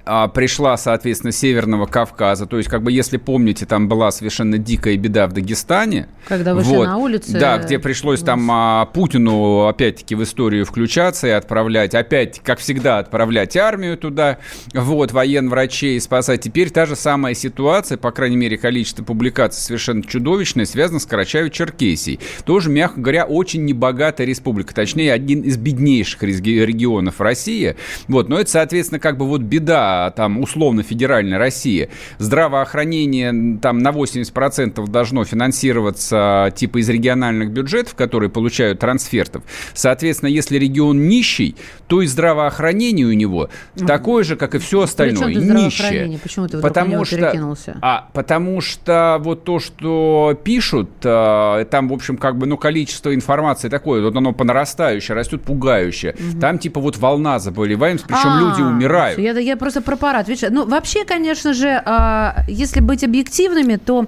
а, пришла, соответственно, Северного Кавказа. То есть, как бы, если помните, там была совершенно дикая беда в Дагестане. Когда вышли вот, на улицы. Да, где пришлось там а, Путину, опять-таки, в историю включаться и отправлять, опять, как всегда, отправлять армию туда, вот, военврачей спасать. Теперь та же самая ситуация, по крайней мере, количество публикаций совершенно чудовищное, связано с Карачаево-Черкесией. Тоже, мягко говоря, очень небогатая республика. Точнее, один из беднейших регионов России. Вот, но это, соответственно, как бы вот беда там условно федеральной России, здравоохранение там на 80% должно финансироваться типа из региональных бюджетов, которые получают трансфертов. Соответственно, если регион нищий, то и здравоохранение у него такое же, как и все остальное, нищее. Почему ты потому что, а, потому что вот то, что пишут, а, там, в общем, как бы, ну, количество информации такое, вот оно по нарастающей растет пугающее. Угу. Там, типа, вот волна заболеваемости, причем а, люди умирают. Я, я просто Видишь, ну, вообще, конечно же, а, если быть объективными, то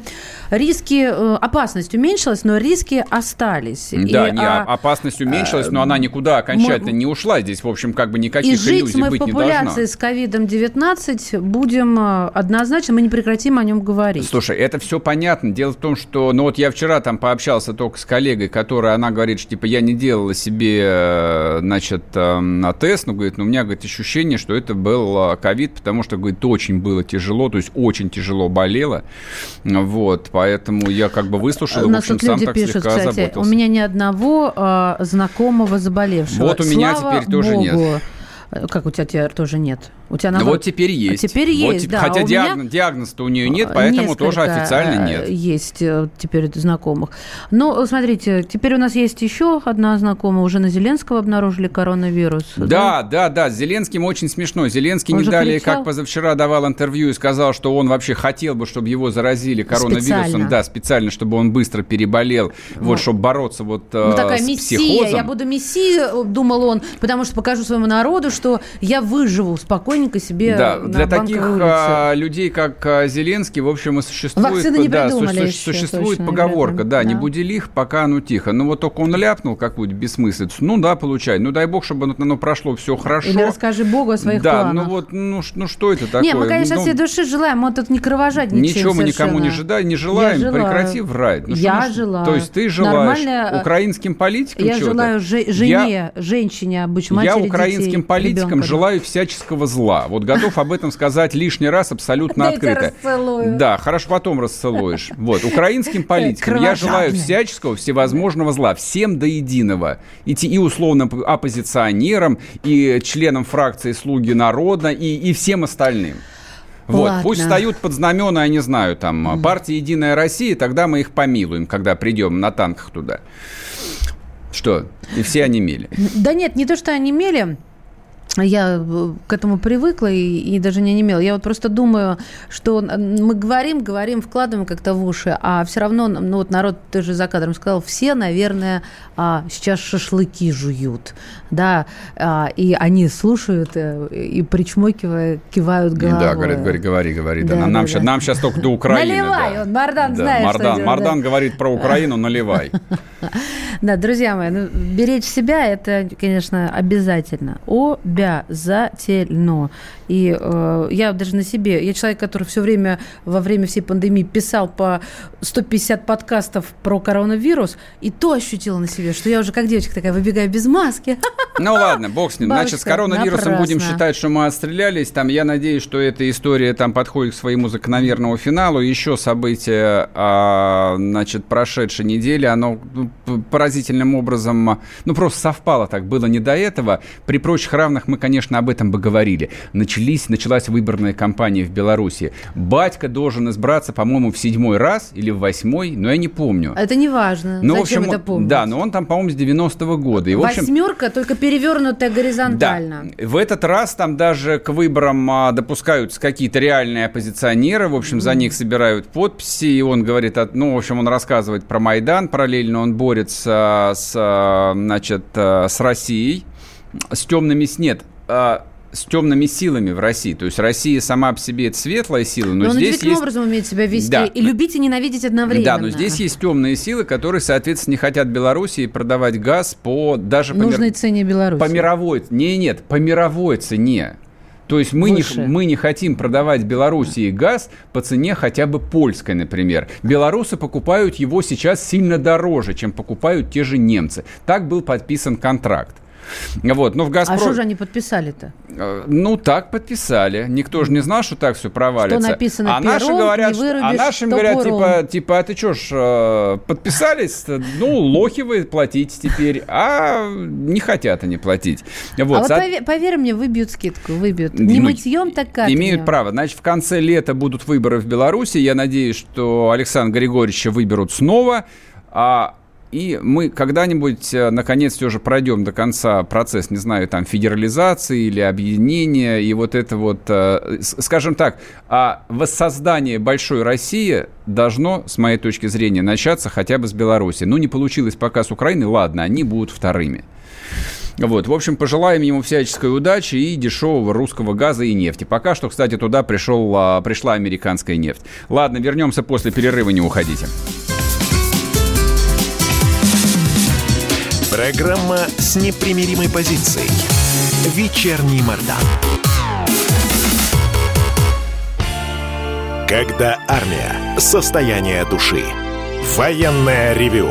риски, э, опасность уменьшилась, но риски остались. Да, и, не, а, опасность уменьшилась, но она никуда окончательно мы, не ушла. Здесь, в общем, как бы никаких и жить мы в популяции с ковидом-19 будем э, однозначно, мы не прекратим о нем говорить. Слушай, это все понятно. Дело в том, что, ну вот я вчера там пообщался только с коллегой, которая, она говорит, что типа я не делала себе, значит, тест, но говорит, ну у меня, говорит, ощущение, что это был ковид, потому что, говорит, очень было тяжело, то есть очень тяжело болело. Вот, поэтому я как бы выслушал, и, в общем, сам так пишут, слегка кстати. У меня ни одного э, знакомого заболевшего. Вот у меня Слава теперь тоже Богу. нет. Как у тебя, тебя тоже нет? У тебя наоборот... Вот теперь есть. Теперь есть, вот, да. Хотя а диагноз, меня... диагноз-то у нее нет, поэтому тоже официально нет. Есть э, теперь знакомых. Но смотрите, теперь у нас есть еще одна знакомая. Уже на Зеленского обнаружили коронавирус. Да, да, да. да. С Зеленским очень смешно. Зеленский он не далее, кричал? как позавчера давал интервью и сказал, что он вообще хотел бы, чтобы его заразили коронавирусом. Специально. Да, специально, чтобы он быстро переболел, вот, вот чтобы бороться вот ну, такая с мессия. психозом. Я буду мессией, думал он, потому что покажу своему народу, что я выживу спокойненько себе да, на для таких а, людей, как а, Зеленский, в общем, и существует, Вакцины не да, су- еще, существует точно, поговорка, да, да, не буди лих, пока оно тихо. Ну вот только он ляпнул какую-то бессмыслицу, ну да, получай, ну дай бог, чтобы оно прошло все хорошо. Или расскажи Богу о своих да, планах. ну вот, ну, ну что это такое? Не, мы, конечно, ну, всей души желаем, мы тут не кровожадничаем Ничего мы никому не, жда, не желаем, я прекрати врать. Ну, я что, желаю. То есть ты желаешь Нормально... Э, украинским политикам Я желаю жене, я... женщине, обычно матери Я украинским детей, политикам ребенка, желаю всяческого зла. Вот готов об этом сказать лишний раз абсолютно открыто. Да, хорошо, потом расцелуешь. Вот, украинским политикам я желаю всяческого, всевозможного зла, всем до единого. И, и условным оппозиционерам, и членам фракции «Слуги народа», и, и всем остальным. Вот, Ладно. пусть встают под знамена, я не знаю, там, mm. партии «Единая Россия», тогда мы их помилуем, когда придем на танках туда. Что? И все онемели. Да нет, не то, что онемели я э, к этому привыкла и, и даже не имела. Я вот просто думаю, что мы говорим, говорим, вкладываем как-то в уши, а все равно, ну вот народ, ты же за кадром сказал, все, наверное, а, сейчас шашлыки жуют, да, а, и они слушают э, и причмокивая кивают головой. Да, говорит, говори, говори, говори. Да, да, нам, да, сейчас, да. нам сейчас только до Украины. Наливай, да. он, Мардан да, знает, Мардан, что Мардан да. говорит про Украину, наливай. Да, друзья мои, ну, беречь себя, это, конечно, обязательно. Обязательно обязательно. И э, я даже на себе, я человек, который все время, во время всей пандемии писал по 150 подкастов про коронавирус, и то ощутила на себе, что я уже как девочка такая выбегаю без маски. Ну ладно, бог с ним. Бабушка, Значит, с коронавирусом напрасно. будем считать, что мы отстрелялись. Там, я надеюсь, что эта история там подходит к своему закономерному финалу. Еще событие, а, значит, прошедшей недели, оно ну, поразительным образом, ну, просто совпало так. Было не до этого. При прочих равных мы, конечно, об этом бы говорили. Начались, началась выборная кампания в Беларуси. Батька должен избраться, по-моему, в седьмой раз или в восьмой, но я не помню. Это не важно. Ну, в Зачем общем, это помнить? да, но он там, по-моему, с 90-го года. И, в общем, Восьмерка, только перевернутая горизонтально. да. В этот раз там даже к выборам а, допускаются какие-то реальные оппозиционеры. В общем, за них собирают подписи. И он говорит, от- ну, в общем, он рассказывает про Майдан. Параллельно он борется с, а, значит, а, с Россией. С темными... с- Нет, а, с темными силами в России. То есть Россия сама по себе это светлая сила, но, Но здесь есть... образом умеет себя вести. Да. И любить, и ненавидеть одновременно. Да, но здесь есть темные силы, которые, соответственно, не хотят Белоруссии продавать газ по даже по мир- Нужной цене Беларуси. по мировой, не, нет, по мировой цене. То есть мы не, мы не хотим продавать Белоруссии газ по цене хотя бы польской, например. Белорусы покупают его сейчас сильно дороже, чем покупают те же немцы. Так был подписан контракт. Вот, но в А «Газпром...» что же они подписали-то? Э, Ну, так подписали. Никто же не знал, что так все провалится. Что написано а наши говорят, а вырубишь нашим говорят, типа, типа, а ты что ж, э, подписались? Ну, лохи вы платите теперь, а не хотят они платить. Вот, а вот со- пове- поверь мне, выбьют скидку, выбьют. Не Ну, мытьем, так как Имеют право. Значит, в конце лета будут выборы в Беларуси. Я надеюсь, что Александра Григорьевича выберут снова. А, и мы когда-нибудь, э, наконец, все же пройдем до конца процесс, не знаю, там, федерализации или объединения. И вот это вот, э, скажем так, а воссоздание большой России должно, с моей точки зрения, начаться хотя бы с Беларуси. Ну, не получилось пока с Украины, ладно, они будут вторыми. Вот, в общем, пожелаем ему всяческой удачи и дешевого русского газа и нефти. Пока что, кстати, туда пришел, а, пришла американская нефть. Ладно, вернемся после перерыва, не уходите. Программа с непримиримой позицией. Вечерний Мордан. Когда армия. Состояние души. Военное ревю.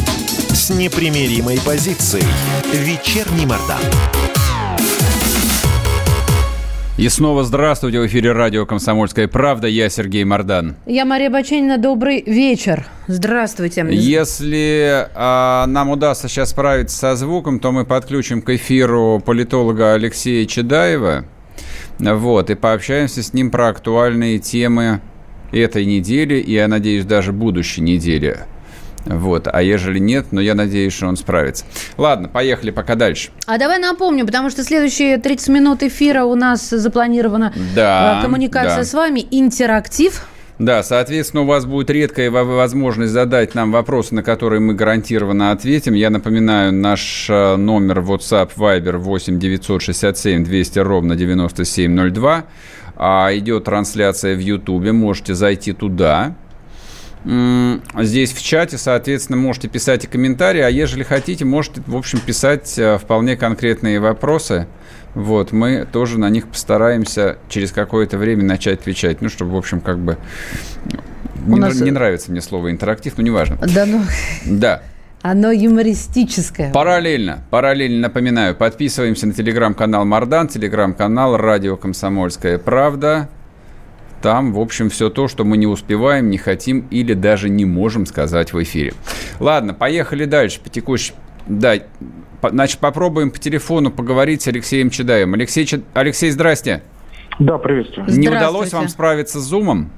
непримиримой позицией. Вечерний Мордан. И снова здравствуйте в эфире радио «Комсомольская правда». Я Сергей Мордан. Я Мария Баченина. Добрый вечер. Здравствуйте. Если а, нам удастся сейчас справиться со звуком, то мы подключим к эфиру политолога Алексея Чедаева. Вот, и пообщаемся с ним про актуальные темы этой недели и, я надеюсь, даже будущей недели. Вот, а ежели нет, но я надеюсь, что он справится. Ладно, поехали пока дальше. А давай напомню, потому что следующие 30 минут эфира у нас запланирована Да, э, коммуникация да. с вами, интерактив. Да, соответственно, у вас будет редкая во- возможность задать нам вопросы, на которые мы гарантированно ответим. Я напоминаю, наш э, номер WhatsApp Viber 8 967 200 ровно 9702. А, идет трансляция в Ютубе, можете зайти туда. Здесь в чате, соответственно, можете писать и комментарии, а ежели хотите, можете, в общем, писать э, вполне конкретные вопросы. Вот, мы тоже на них постараемся через какое-то время начать отвечать. Ну, чтобы, в общем, как бы... У Не, нас- не нравится мне слово интерактив, но неважно. Да ну, Да. оно юмористическое. Параллельно, параллельно напоминаю, подписываемся на телеграм-канал Мардан, телеграм-канал Радио Комсомольская Правда. Там, в общем, все то, что мы не успеваем, не хотим или даже не можем сказать в эфире. Ладно, поехали дальше по текущей... Да, значит, попробуем по телефону поговорить с Алексеем Чедаем. Алексей, Чед... Алексей, здрасте. Да, приветствую. Не удалось вам справиться с Зумом?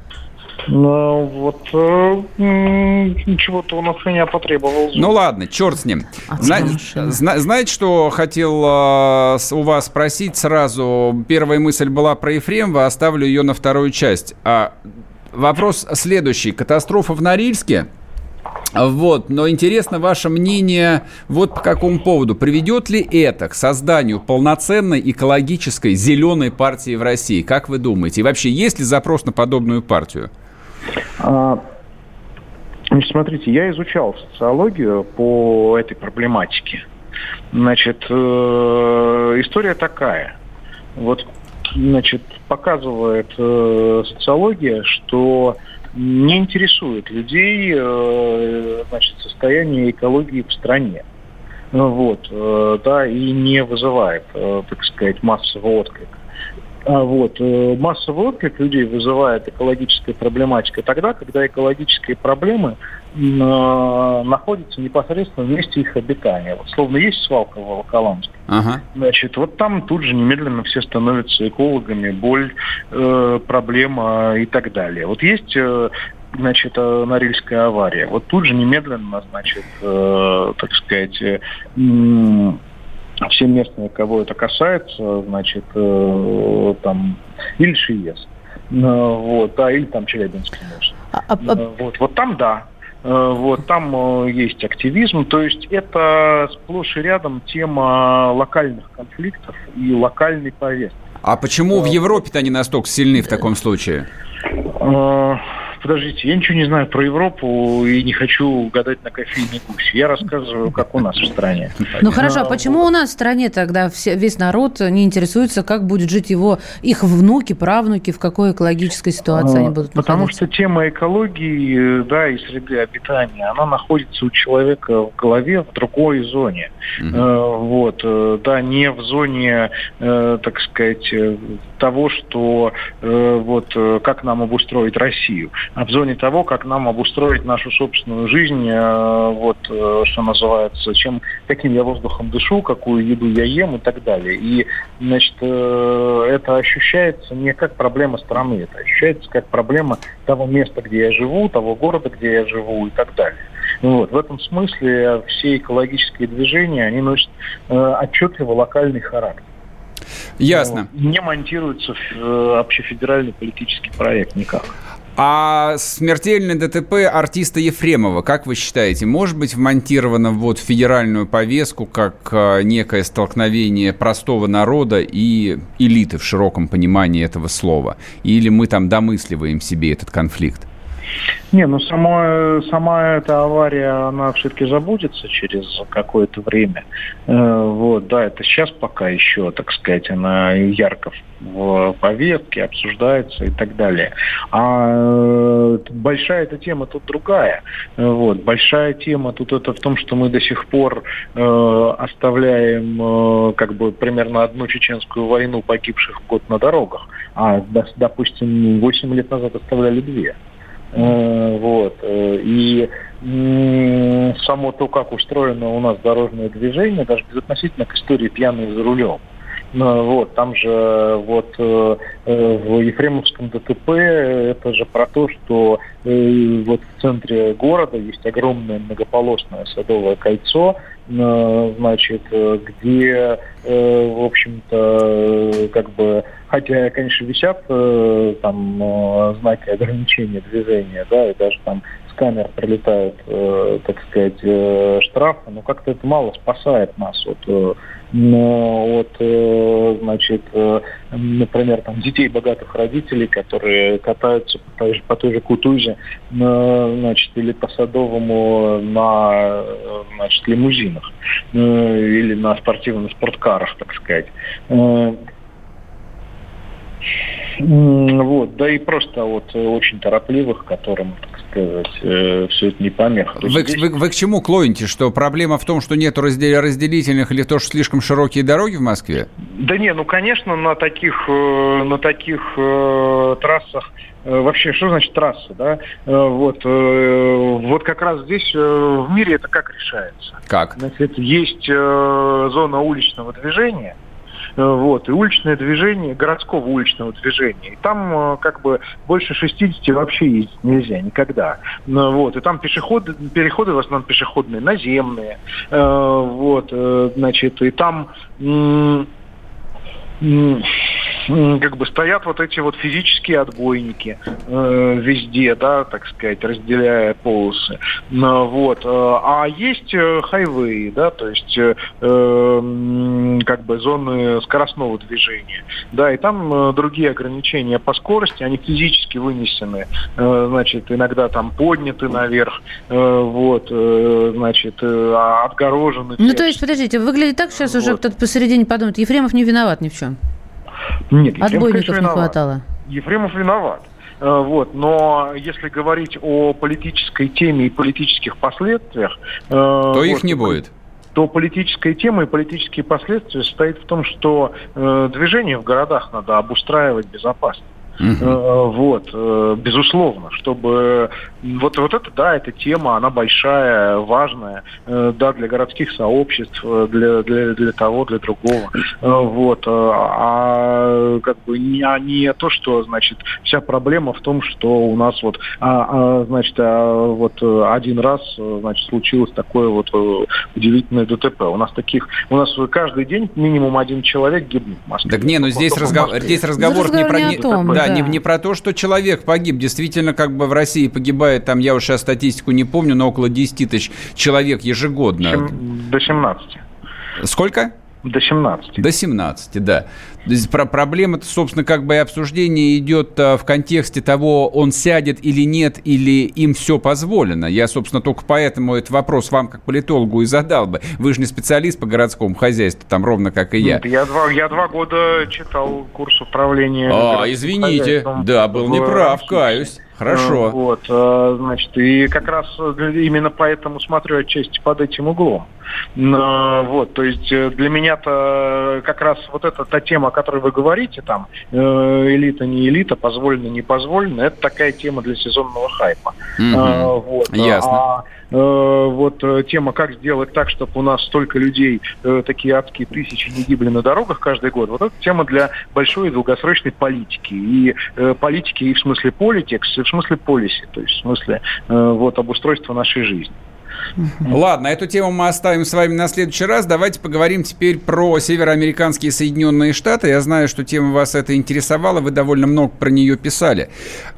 Ну, вот э, чего-то он от меня потребовал. Ну ладно, черт с ним. Зна- зна- знаете, что хотел э, у вас спросить сразу? Первая мысль была про Ефремова, оставлю ее на вторую часть. А, вопрос следующий. Катастрофа в Норильске. Вот, но интересно ваше мнение вот по какому поводу. Приведет ли это к созданию полноценной экологической зеленой партии в России? Как вы думаете? И вообще, есть ли запрос на подобную партию? А, смотрите, я изучал социологию по этой проблематике. Значит, э, история такая. Вот, значит, показывает э, социология, что не интересует людей э, значит, состояние экологии в стране. Вот, да, и не вызывает, так сказать, массового отклика. А вот. Э, массовый отклик людей вызывает экологическая проблематика тогда, когда экологические проблемы э, находятся непосредственно в месте их обитания. Вот, словно есть свалка в Волоколамске. Ага. Значит, вот там тут же немедленно все становятся экологами, боль, э, проблема и так далее. Вот есть э, значит, э, Норильская авария. Вот тут же немедленно, значит, э, так сказать, э, все местные, кого это касается, значит, э, там, или ШИЕС, э, вот, да, или там Челябинский мост. А, а, а... Вот, вот там да, вот, там есть активизм, то есть это сплошь и рядом тема локальных конфликтов и локальной повестки. А почему в Европе-то они настолько сильны в таком случае? Подождите, я ничего не знаю про Европу и не хочу гадать на кофейной гуще. Я рассказываю, как у нас в стране. Ну хорошо, а почему у нас в стране тогда весь народ не интересуется, как будет жить его, их внуки, правнуки, в какой экологической ситуации они будут Потому находиться? что тема экологии, да, и среды обитания, она находится у человека в голове в другой зоне. Угу. Вот, э, да, не в зоне, э, так сказать, того, что вот как нам обустроить Россию в зоне того, как нам обустроить нашу собственную жизнь, э, вот, э, что называется, чем, каким я воздухом дышу, какую еду я ем и так далее. И, значит, э, это ощущается не как проблема страны, это ощущается как проблема того места, где я живу, того города, где я живу и так далее. Вот. В этом смысле все экологические движения, они носят отчетливо локальный характер. Ясно. Не монтируется в общефедеральный политический проект никак. А смертельное ДТП артиста Ефремова, как вы считаете, может быть вмонтировано вот в федеральную повестку как а, некое столкновение простого народа и элиты в широком понимании этого слова? Или мы там домысливаем себе этот конфликт? Не, ну сама, сама эта авария, она все-таки забудется через какое-то время. Э, вот, да, это сейчас пока еще, так сказать, она ярко в повестке обсуждается и так далее. А э, большая эта тема тут другая. Вот, большая тема тут это в том, что мы до сих пор э, оставляем э, как бы примерно одну чеченскую войну погибших в год на дорогах, а, допустим, 8 лет назад оставляли две. Э, вот. Э, и само то, как устроено у нас дорожное движение, даже безотносительно к истории пьяные за рулем. Ну, вот, там же вот э, в Ефремовском ДТП это же про то, что вот в центре города есть огромное многополосное садовое кольцо, значит, где, в общем-то, как бы хотя, конечно, висят э, там э, знаки ограничения движения, да, и даже там с камер прилетают, э, так сказать, э, штрафы, но как-то это мало спасает нас от, э, от э, значит, э, например, там детей богатых родителей, которые катаются по той же, по той же Кутузе, э, значит, или по Садовому на, значит, лимузинах э, или на спортивных спорткарах, так сказать. Э, вот, да и просто вот очень торопливых, которым, так сказать, э, все это не помеха. Вы, здесь... вы, вы к чему клоните? Что проблема в том, что нет раздел... разделительных или то, что слишком широкие дороги в Москве? Да не, ну, конечно, на таких, э, на таких э, трассах Э, вообще, что значит трасса, да? Э, вот, э, вот как раз здесь в мире это как решается? Как? Значит, есть зона уличного движения, вот, и уличное движение, городского уличного движения. И там как бы больше 60 вообще ездить нельзя никогда. Ну, вот, и там пешеходы, переходы в основном пешеходные, наземные. Вот, значит, и там как бы стоят вот эти вот физические отбойники э, везде, да, так сказать, разделяя полосы. Ну, вот. Э, а есть э, хайвей, да, то есть э, как бы зоны скоростного движения. Да, и там э, другие ограничения по скорости, они физически вынесены, э, значит, иногда там подняты наверх, э, вот, э, значит, э, отгорожены. Ну, то есть, подождите, выглядит так, сейчас вот. уже кто-то посередине подумает, Ефремов не виноват ни в чем. Нет, Ефремов, Отбойников не хватало. Ефремов виноват. Э, вот. Но если говорить о политической теме и политических последствиях... Э, то вот, их не будет то политическая тема и политические последствия состоят в том, что э, движение в городах надо обустраивать безопасно. Угу. Вот, э, безусловно, чтобы вот, вот это, да, эта тема, она большая, важная, э, да, для городских сообществ, для, для, для того, для другого. Вот, а как бы не, а не то, что, значит, вся проблема в том, что у нас вот, а, а, значит, а, вот один раз, значит, случилось такое вот удивительное ДТП. У нас таких, у нас каждый день минимум один человек гибнет в Москве. Так не, ну здесь, разговор, здесь разговор не про... Не, том, да, да. Не, не про то, что человек погиб. Действительно, как бы в России погибает, там, я уж сейчас статистику не помню, но около 10 тысяч человек ежегодно. До 17. Сколько? До 17. До 17, да. Про проблема-то, собственно, как бы и обсуждение идет а, в контексте того, он сядет или нет, или им все позволено. Я, собственно, только поэтому этот вопрос вам, как политологу, и задал бы. Вы же не специалист по городскому хозяйству, там ровно как и я. Я два, я два года читал курс управления. А, извините, да, был неправ, каюсь. Хорошо. Вот, э, значит, и как раз именно поэтому смотрю отчасти под этим углом. Вот, то есть э, для меня-то как раз вот эта та тема, о которой вы говорите, там, э, элита, не элита, позволено, не позволено, это такая тема для сезонного хайпа. Mm-hmm. Вот. Ясно. А, вот тема, как сделать так, чтобы у нас столько людей, такие адские тысячи не гибли на дорогах каждый год, вот это тема для большой и долгосрочной политики. И политики и в смысле политикс, в смысле полиси, то есть в смысле э, вот обустройства нашей жизни. Ладно, эту тему мы оставим с вами на следующий раз. Давайте поговорим теперь про североамериканские Соединенные Штаты. Я знаю, что тема вас это интересовала, вы довольно много про нее писали.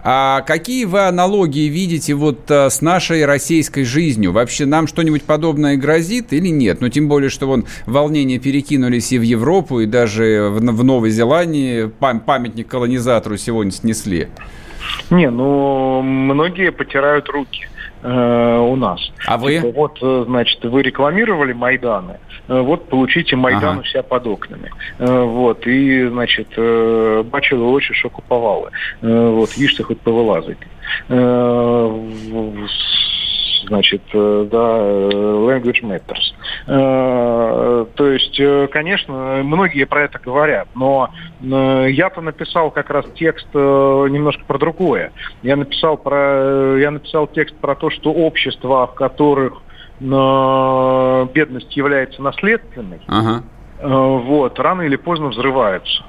А какие вы аналогии видите вот э, с нашей российской жизнью? Вообще нам что-нибудь подобное грозит или нет? Ну, тем более, что вон волнения перекинулись и в Европу, и даже в, в Новой Зеландии памятник колонизатору сегодня снесли. Не, ну, многие потирают руки э, у нас. А вы? Типа, вот, э, значит, вы рекламировали Майданы, э, вот получите Майдан ага. у себя под окнами. Э, вот, и, значит, э, бачили очі, що куповали. Э, вот, їжте хоть повилазити. Э, значит, э, да, language matters. Э, то есть, э, конечно, многие про это говорят, но я-то написал как раз текст немножко про другое. Я написал про, я написал текст про то, что общества, в которых бедность является наследственной, ага. вот, рано или поздно взрываются.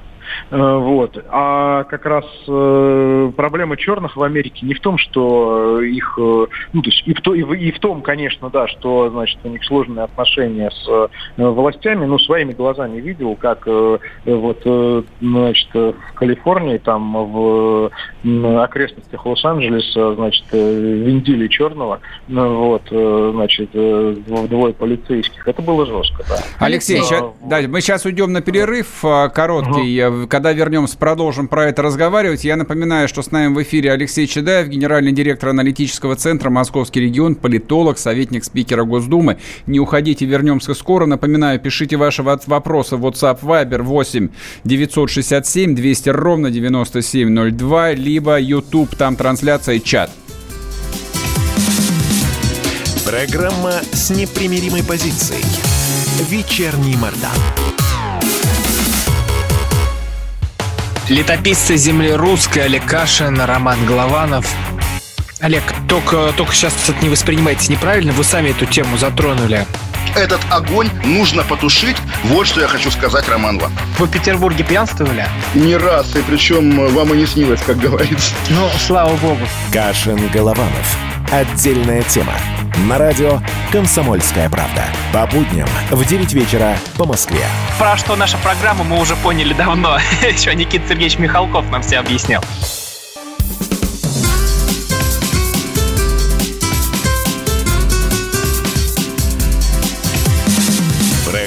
Э, вот. А как раз э, проблема черных в Америке не в том, что их, э, ну, то есть и в, то, и, в, и в том, конечно, да, что, значит, у них сложные отношения с властями, но своими глазами видел, как вот, значит, в Калифорнии, там, в окрестностях Лос-Анджелеса, значит, виндили черного, вот, значит, вдвое полицейских. Это было жестко, да. Алексей, а, да, мы сейчас уйдем на перерыв короткий. Угу когда вернемся, продолжим про это разговаривать. Я напоминаю, что с нами в эфире Алексей Чедаев, генеральный директор аналитического центра «Московский регион», политолог, советник спикера Госдумы. Не уходите, вернемся скоро. Напоминаю, пишите ваши вопросы в WhatsApp Viber 8 967 200 ровно 9702, либо YouTube, там трансляция и чат. Программа с непримиримой позицией. Вечерний Мордан. Летописцы земли русской Олег Кашин, Роман Голованов. Олег, только, только сейчас это не воспринимайте неправильно, вы сами эту тему затронули. Этот огонь нужно потушить. Вот что я хочу сказать, Роман вам. Вы в Петербурге пьянствовали? Не раз, и причем вам и не снилось, как говорится. Ну, слава богу. Кашин Голованов. Отдельная тема. На радио «Комсомольская правда». По будням в 9 вечера по Москве. Про что наша программа мы уже поняли давно. Еще Никита Сергеевич Михалков нам все объяснял.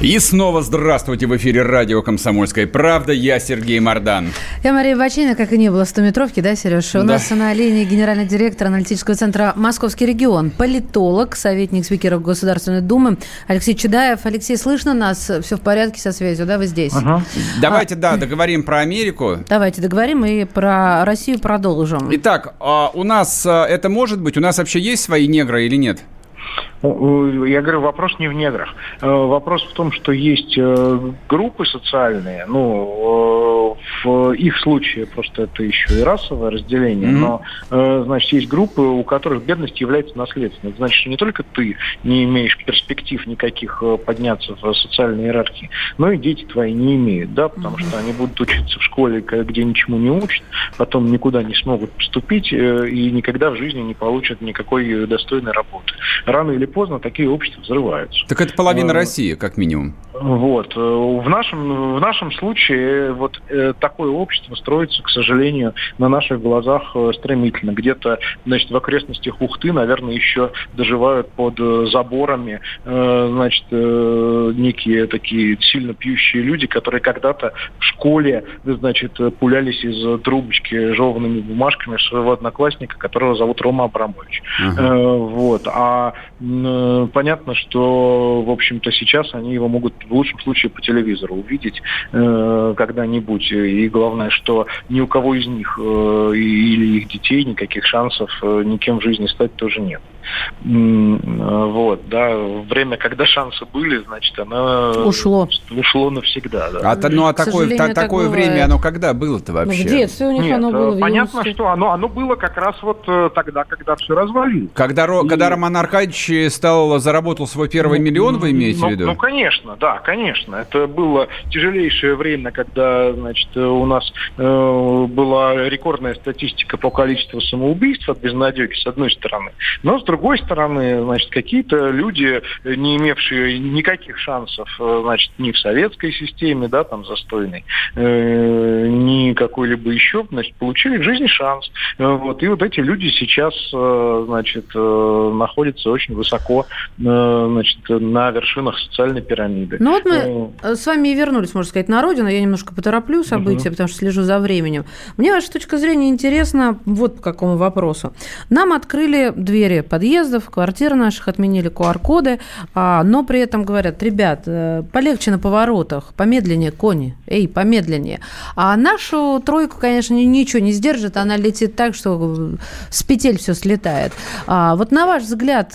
И снова здравствуйте в эфире радио «Комсомольская правда». Я Сергей Мордан. Я Мария Бачина, как и не было 100-метровки, да, Сереж? У Да. нас на линии генеральный директор аналитического центра «Московский регион», политолог, советник спикера Государственной Думы Алексей Чудаев. Алексей, слышно нас? Все в порядке со связью, да, вы здесь? Давайте, да, договорим про Америку. Давайте договорим и про Россию продолжим. Итак, а, у нас а, это может быть? У нас вообще есть свои негры или нет? Ну, Я говорю, вопрос не в неграх. Э, Вопрос в том, что есть э, группы социальные, ну, э, в их случае просто это еще и расовое разделение, Мгм. но, э, значит, есть группы, у которых бедность является наследственной. Это значит, что не только ты не имеешь перспектив никаких э, подняться в социальной иерархии, но и дети твои не имеют, да, потому что они будут учиться в школе, где ничему не учат, потом никуда не смогут поступить э, и никогда в жизни не получат никакой э, достойной работы. Рано или поздно такие общества взрываются. Так это половина А. России, как минимум. Вот. э, В нашем, в нашем случае вот э, такое общество строится, к сожалению, на наших глазах э, стремительно. Где-то, значит, в окрестностях Ухты, наверное, еще доживают под э, заборами, э, значит, э, некие такие сильно пьющие люди, которые когда-то в школе, значит, э, пулялись из трубочки жеванными бумажками своего одноклассника, которого зовут Рома Абрамович. Э, Вот. А э, понятно, что, в общем-то, сейчас они его могут в лучшем случае по телевизору увидеть э, когда-нибудь. И главное, что ни у кого из них э, или их детей никаких шансов э, никем в жизни стать тоже нет. Э, Вот, да. Время, когда шансы были, значит, оно Ушло. ушло навсегда, да. А, то- ну а К такое, та- так такое бывает. время, оно когда было-то Ну, вообще? в детстве у них Нет, оно э, было. понятно, что оно, оно было как раз вот э, тогда, когда все развалилось. Когда, И- когда Роман Аркадьевич стал, заработал свой первый Ну, миллион, вы имеете ну, в виду? Ну, конечно, да, конечно. Это было тяжелейшее время, когда, значит, у нас э, была рекордная статистика по количеству самоубийств от безнадеги, с одной стороны. Но, с другой стороны, значит, какие-то люди, э, не имевшие никаких шансов, э, значит, ни в советской системе, да, там, застойной, э, ни какой-либо еще, значит, получили в жизни шанс. Э, Вот. И вот эти люди сейчас, значит, находятся очень высоко, э, значит, на вершинах социальной пирамиды. Ну вот мы Э, э, с вами и вернулись, можно сказать, на родину. Я немножко потороплю события, потому что слежу за временем. Мне ваша точка зрения интересна вот по какому вопросу. Нам открыли двери подъездов, квартир наших, отменили QR-коды, а, но при этом говорят, ребят, э, полегче на поворотах, помедленнее, кони, эй, помедленнее. А нашу тройку, конечно, ни- ничего не сдержит, она летит так, что с петель все слетает. А, вот на ваш взгляд,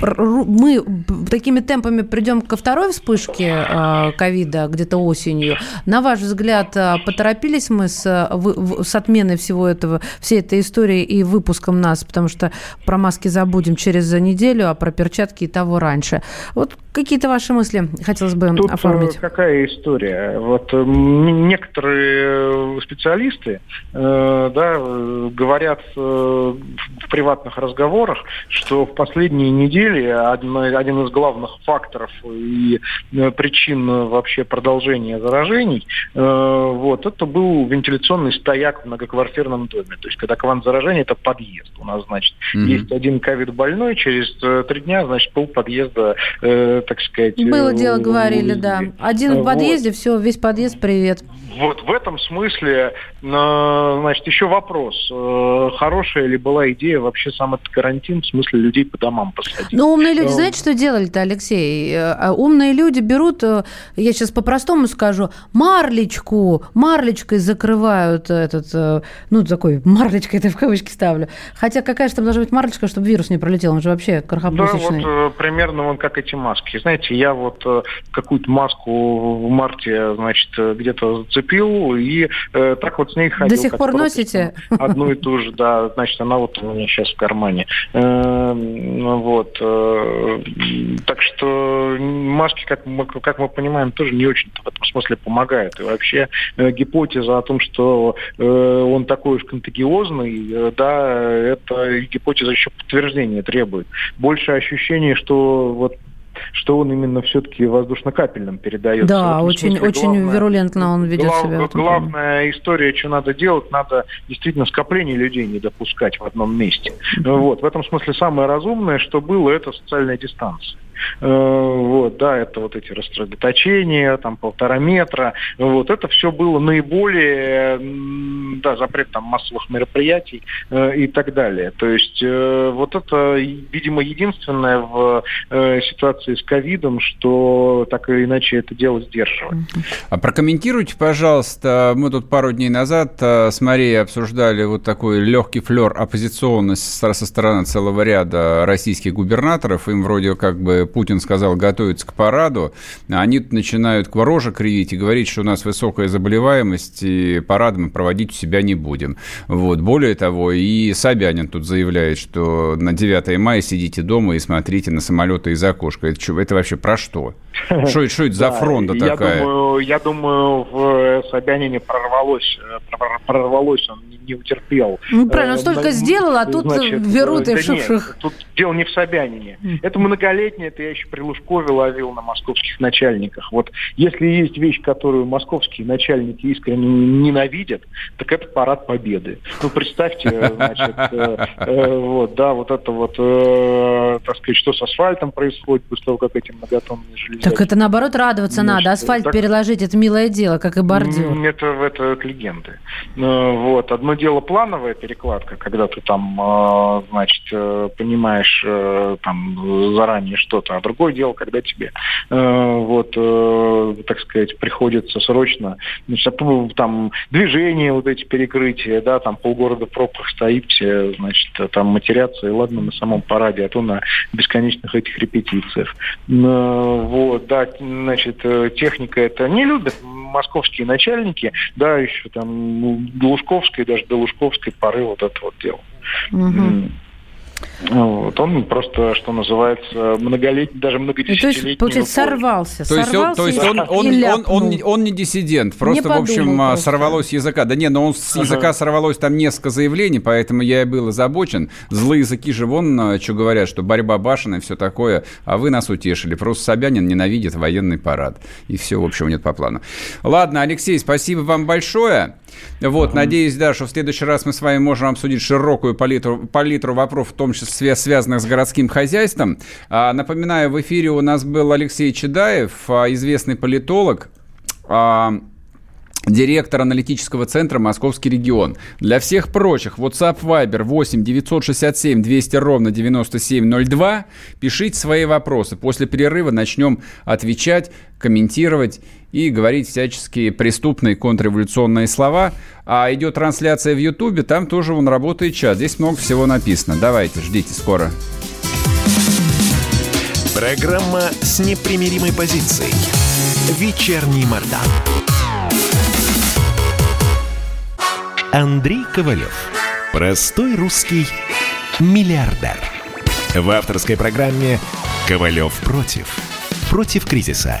мы такими темпами придем ко второй вспышке э, ковида где-то осенью. На ваш взгляд, э, поторопились мы с, э, с отменой всего этого, всей этой истории и выпуском нас, потому что про маски забудем через неделю, а про перчатки и того раньше. Вот какие-то ваши мысли хотелось бы Тут э, оформить. какая история? Вот э, некоторые э, специалисты э, да, э, говорят э, в приватных разговорах, что в последние недели один, один из главных факторов и э, причин вообще продолжения заражений, э, вот, это был вентиляционный стояк в многоквартирном доме. То есть, когда к вам заражение, это подъезд. У нас, значит, Мгм. есть один ковид больной, через э, три дня, значит, пол подъезда, э, так сказать... Было э, дело, говорили, да. увезли. Один в Вот. подъезде, все, весь подъезд, привет. Вот в этом смысле, значит, еще вопрос. Хорошая ли была идея вообще сам этот карантин, в смысле людей по домам посадить? Ну, умные люди, Э, знаете, что делали-то, Алексей? людей. А умные люди берут, я сейчас по-простому скажу, марлечку, марлечкой закрывают этот, ну, такой, марлечкой это в кавычки ставлю. Хотя какая же там должна быть марлечка, чтобы вирус не пролетел? Он же вообще крохопусечный. Да, вот примерно вон как эти маски. Знаете, я вот какую-то маску в марте, значит, где-то зацепил, и э, так вот с ней ходил. До сих пор носите? Одну и ту же, да. Значит, она вот у меня сейчас в кармане. Э, вот. Э, так что маски, как мы, как мы понимаем, тоже не очень-то в этом смысле помогают. И вообще э, гипотеза о том, что э, он такой уж контагиозный, да, это гипотеза еще подтверждения требует. Больше ощущение, что вот что он именно все-таки воздушно-капельным передает. Да, очень, смысле, очень главное, вирулентно он ведет глав, себя. Главная история, что надо делать, надо действительно скопление людей не допускать в одном месте. Mm-hmm. Вот. В этом смысле самое разумное, что было, это социальная дистанция. Э, вот, да, это вот эти рассредоточения, там полтора метра, вот, это все было наиболее, да, запрет там массовых мероприятий э, и так далее. То есть э, вот это, видимо, единственное в ситуации с ковидом, что так или иначе это дело сдерживает. А прокомментируйте, пожалуйста, мы тут пару дней назад с Марией обсуждали вот такой легкий флер оппозиционности со стороны целого ряда российских губернаторов, им вроде как бы Путин сказал готовиться к параду, они начинают к рожи кривить и говорить, что у нас высокая заболеваемость, и парад мы проводить у себя не будем. Вот. Более того, и Собянин тут заявляет, что на 9 мая сидите дома и смотрите на самолеты из окошка. Это, что, это вообще про что? Что, что это за фронта такая? Я думаю, я думаю, в Собянине прорвалось, прорвалось, он не утерпел. Ну, правильно, он э, столько сделал, а тут Значит, берут и нет, Тут дело не в Собянине. Это многолетнее, это я еще при Лужкове ловил на московских начальниках. Вот если есть вещь, которую московские начальники искренне ненавидят, так это парад победы. Ну, представьте, значит, э, э, вот, да, вот это вот, так сказать, что с асфальтом происходит после того, как эти многотонные железяки. Так это наоборот радоваться надо. Асфальт переложить, это милое дело, как и бордюр. Это, это, это легенды. Вот. Одно дело плановая перекладка, когда ты там, а, значит, э, понимаешь э, там заранее что-то, а другое дело, когда тебе э, вот, так сказать, приходится срочно, значит, там движения вот эти перекрытия, да, там полгорода в пробках стоит, все, значит, там матерятся, и ладно на самом параде, а то на бесконечных этих репетициях. Вот, да, значит, техника это не любят московские начальники, да, еще там ну, Лужковской, даже до Лужковской поры вот это вот дело. Угу. Вот, он просто, что называется, многолетний, даже многодесятилетний. То есть, получается, сорвался. То есть, он, то есть он, он, он, он, он, не диссидент, просто, в общем, а, просто. сорвалось языка. Да не, но он с языка ага. сорвалось там несколько заявлений, поэтому я и был озабочен. Злые языки же вон, а, что говорят, что борьба башен и все такое, а вы нас утешили. Просто Собянин ненавидит военный парад. И все, в общем, нет по плану. Ладно, Алексей, спасибо вам большое. Вот, ага. надеюсь, да, что в следующий раз мы с вами можем обсудить широкую палитру, палитру вопросов, в том числе связанных с городским хозяйством. А, напоминаю, в эфире у нас был Алексей Чедаев, а, известный политолог. А, директор аналитического центра «Московский регион». Для всех прочих WhatsApp Viber 8 967 200 ровно 9702. Пишите свои вопросы. После перерыва начнем отвечать, комментировать и говорить всяческие преступные контрреволюционные слова. А идет трансляция в Ютубе, там тоже он работает чат. Здесь много всего написано. Давайте, ждите скоро. Программа с непримиримой позицией. Вечерний Мордан. Андрей Ковалев. Простой русский миллиардер. В авторской программе «Ковалев против». Против кризиса.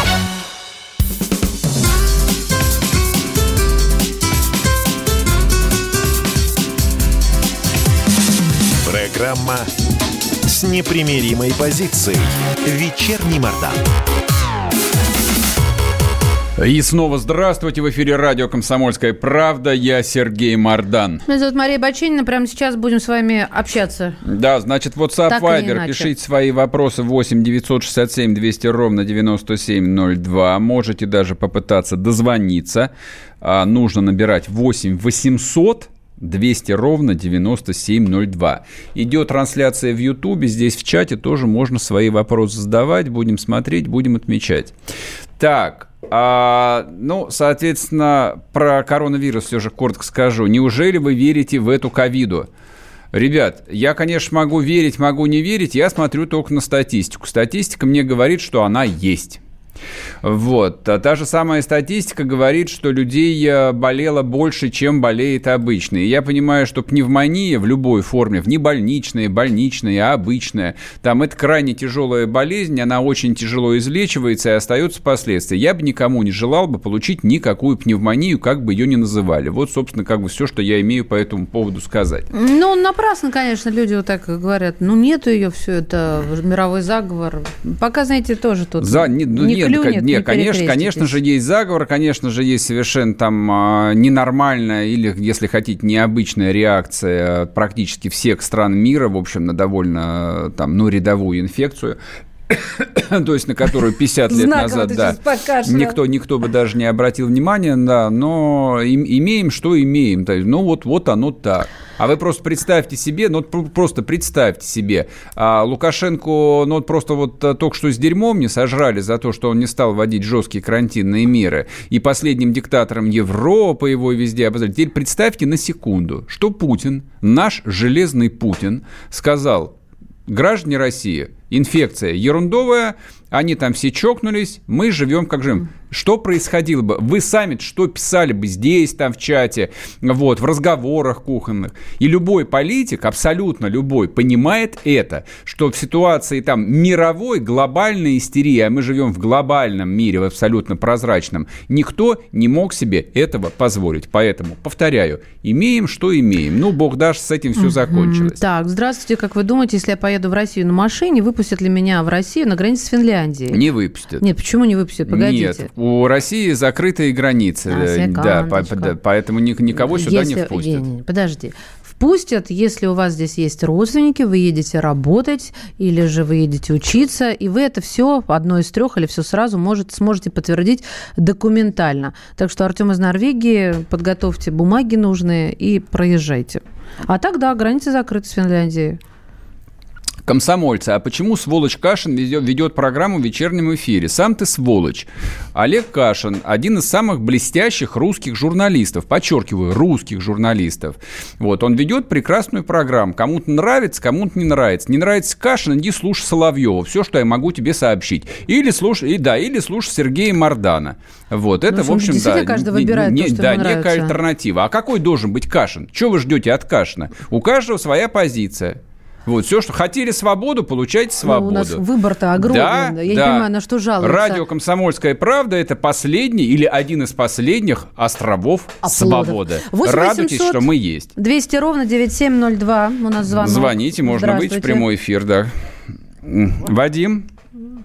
Программа с непримиримой позицией. Вечерний Мордан. И снова здравствуйте. В эфире радио «Комсомольская правда». Я Сергей Мордан. Меня зовут Мария Бачинина. Прямо сейчас будем с вами общаться. Да, значит, WhatsApp, Так Viber. Пишите свои вопросы 8 967 200 ровно 9702. Можете даже попытаться дозвониться. А, нужно набирать 8 800 200 ровно 9702. Идет трансляция в Ютубе, здесь в чате тоже можно свои вопросы задавать, будем смотреть, будем отмечать. Так, а, ну, соответственно, про коронавирус все же коротко скажу. Неужели вы верите в эту ковиду? Ребят, я, конечно, могу верить, могу не верить, я смотрю только на статистику. Статистика мне говорит, что она есть. Вот. А та же самая статистика говорит, что людей э, болело больше, чем болеет обычно. И я понимаю, что пневмония в любой форме, в небольничная, больничная, а обычная, там это крайне тяжелая болезнь, она очень тяжело излечивается и остаются последствия. Я бы никому не желал бы получить никакую пневмонию, как бы ее ни называли. Вот, собственно, как бы все, что я имею по этому поводу сказать. Ну, напрасно, конечно, люди вот так говорят. Ну, нету ее, все это мировой заговор. Пока, знаете, тоже тут За, не, ну, не нет, клюнет, ко- не нет, конечно, конечно же, есть заговор, конечно же, есть совершенно там а, ненормальная или, если хотите, необычная реакция практически всех стран мира, в общем, на довольно там, ну, рядовую инфекцию. То есть на которую 50 лет назад, да, никто, никто бы даже не обратил внимания, да, но им- имеем, что имеем, то есть, ну вот, вот оно так. А вы просто представьте себе, ну вот просто представьте себе, а, Лукашенко, ну вот просто вот а, только что с дерьмом не сожрали за то, что он не стал вводить жесткие карантинные меры, и последним диктатором Европы его везде обозвали. Теперь представьте на секунду, что Путин, наш железный Путин, сказал, граждане России, инфекция ерундовая, они там все чокнулись, мы живем как живем. Что происходило бы? Вы сами что писали бы здесь, там в чате, вот, в разговорах кухонных. И любой политик, абсолютно любой, понимает это, что в ситуации там мировой, глобальной истерии, а мы живем в глобальном мире, в абсолютно прозрачном, никто не мог себе этого позволить. Поэтому, повторяю, имеем, что имеем. Ну, бог даст, с этим все закончилось. Так, здравствуйте. Как вы думаете, если я поеду в Россию на машине, выпустят ли меня в Россию на границе с Финляндией? Не выпустят. Нет, почему не выпустят? Погодите. Нет, у России закрытые границы. А, э, да, по- да, поэтому ни- никого сюда не Если- впустят. не, не, подожди. Впустят, если у вас здесь есть родственники, вы едете работать или же вы едете учиться, и вы это все одно из трех или все сразу может, сможете подтвердить документально. Так что, Артем из Норвегии, подготовьте бумаги нужные и проезжайте. А так, да, границы закрыты с Финляндией. Комсомольцы, а почему сволочь Кашин ведет, ведет программу в вечернем эфире? Сам ты сволочь. Олег Кашин – один из самых блестящих русских журналистов, подчеркиваю, русских журналистов. Вот, он ведет прекрасную программу. Кому-то нравится, кому-то не нравится. Не нравится Кашин, иди слушай Соловьева. Все, что я могу тебе сообщить. Или слушай, и, да, или слушай Сергея Мардана. Вот, это, Ну, в общем, да. каждый выбирает не- то, что да, ему некая альтернатива. А какой должен быть Кашин? Что вы ждете от Кашина? У каждого своя позиция. Вот, все, что хотели свободу, получайте свободу. Ну, у нас выбор-то огромный. Да. Я да. не понимаю, на что жалуются. Радио «Комсомольская правда» – это последний или один из последних островов Оплотов. свободы. 8 Радуйтесь, 800. что мы есть. 200 ровно 9702. У нас звонок. Звоните, можно выйти в прямой эфир, да. Вадим?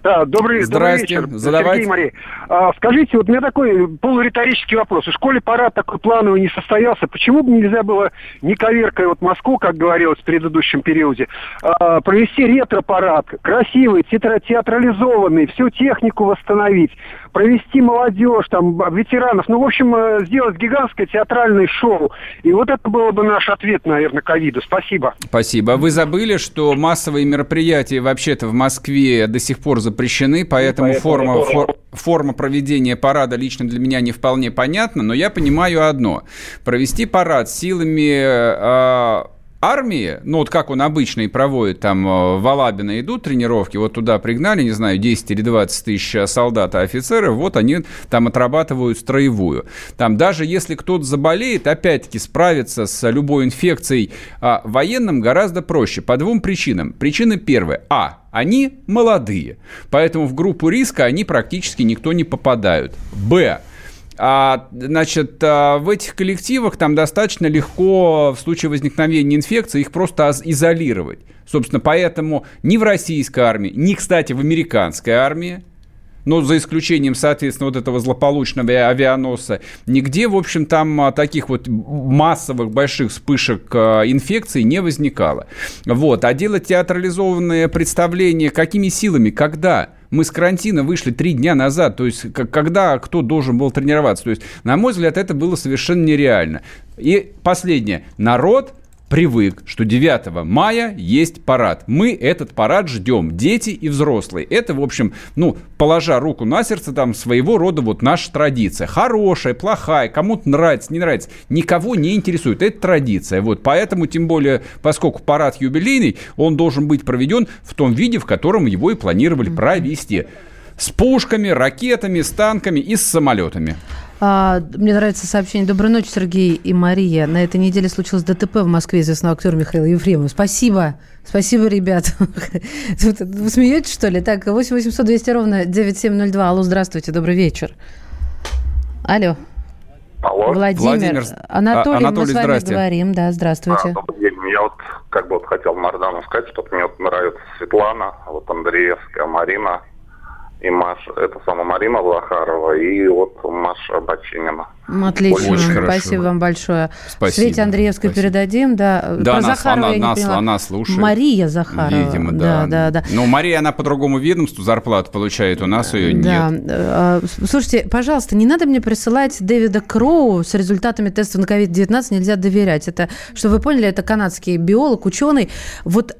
Да, добрый, Здрасте. добрый вечер. Задавайте. Сергей Мария. А, скажите, вот у меня такой полуриторический вопрос. В школе парад такой плановый не состоялся. Почему бы нельзя было, не коверкая вот Москву, как говорилось в предыдущем периоде, а, провести ретро-парад, красивый, театра- театрализованный, всю технику восстановить, провести молодежь, там, ветеранов, ну, в общем, э, сделать гигантское театральное шоу. И вот это было бы наш ответ, наверное, ковиду. Спасибо. Спасибо. Вы забыли, что массовые мероприятия вообще-то в Москве до сих пор запрещены, поэтому, поэтому форма, фор- форма проведения парада лично для меня не вполне понятна, но я понимаю одно. Провести парад силами э, армии, ну вот как он обычно и проводит, там э, в Алабино идут тренировки, вот туда пригнали, не знаю, 10 или 20 тысяч солдат и офицеров, вот они там отрабатывают строевую. Там даже если кто-то заболеет, опять-таки справиться с любой инфекцией а, военным гораздо проще по двум причинам. Причина первая. А. Они молодые, поэтому в группу риска они практически никто не попадают. Б. А, значит, а, в этих коллективах там достаточно легко в случае возникновения инфекции их просто изолировать. Собственно, поэтому ни в российской армии, ни, кстати, в американской армии но за исключением, соответственно, вот этого злополучного авианоса, нигде, в общем, там а, таких вот массовых больших вспышек а, инфекции не возникало. Вот. А делать театрализованное представление какими силами, когда? Мы с карантина вышли три дня назад, то есть когда кто должен был тренироваться. То есть, на мой взгляд, это было совершенно нереально. И последнее. Народ привык, что 9 мая есть парад. Мы этот парад ждем, дети и взрослые. Это, в общем, ну, положа руку на сердце, там, своего рода вот наша традиция. Хорошая, плохая, кому-то нравится, не нравится. Никого не интересует. Это традиция. Вот, поэтому, тем более, поскольку парад юбилейный, он должен быть проведен в том виде, в котором его и планировали провести. С пушками, ракетами, с танками и с самолетами. А, мне нравится сообщение. Доброй ночи, Сергей и Мария. На этой неделе случилось ДТП в Москве известного актера Михаила Ефремова. Спасибо. Спасибо, ребят. Вы смеетесь, что ли? Так, 8 800 200 ровно 9702. Алло, здравствуйте, добрый вечер. Алло. Алло. Владимир. Владимир. Анатолий, а, Анатолий мы с вами говорим. Да, здравствуйте. А, добрый день. Я вот как бы вот хотел Мардану сказать, что мне вот нравится Светлана, вот Андреевская, Марина, и Маша, это сама Марина Влахарова, и вот Маша Бочинина. Отлично, Очень спасибо хорошо. вам большое. Спасибо. Свете Андреевской спасибо. передадим, да. Да, Про она, Захарова она, я не она, слушает. Мария Захарова. Видимо, да. Да, да, да. Но Мария, она по другому ведомству зарплату получает, у нас ее да. нет. А, слушайте, пожалуйста, не надо мне присылать Дэвида Кроу с результатами теста на COVID-19, нельзя доверять. Это, чтобы вы поняли, это канадский биолог, ученый. Вот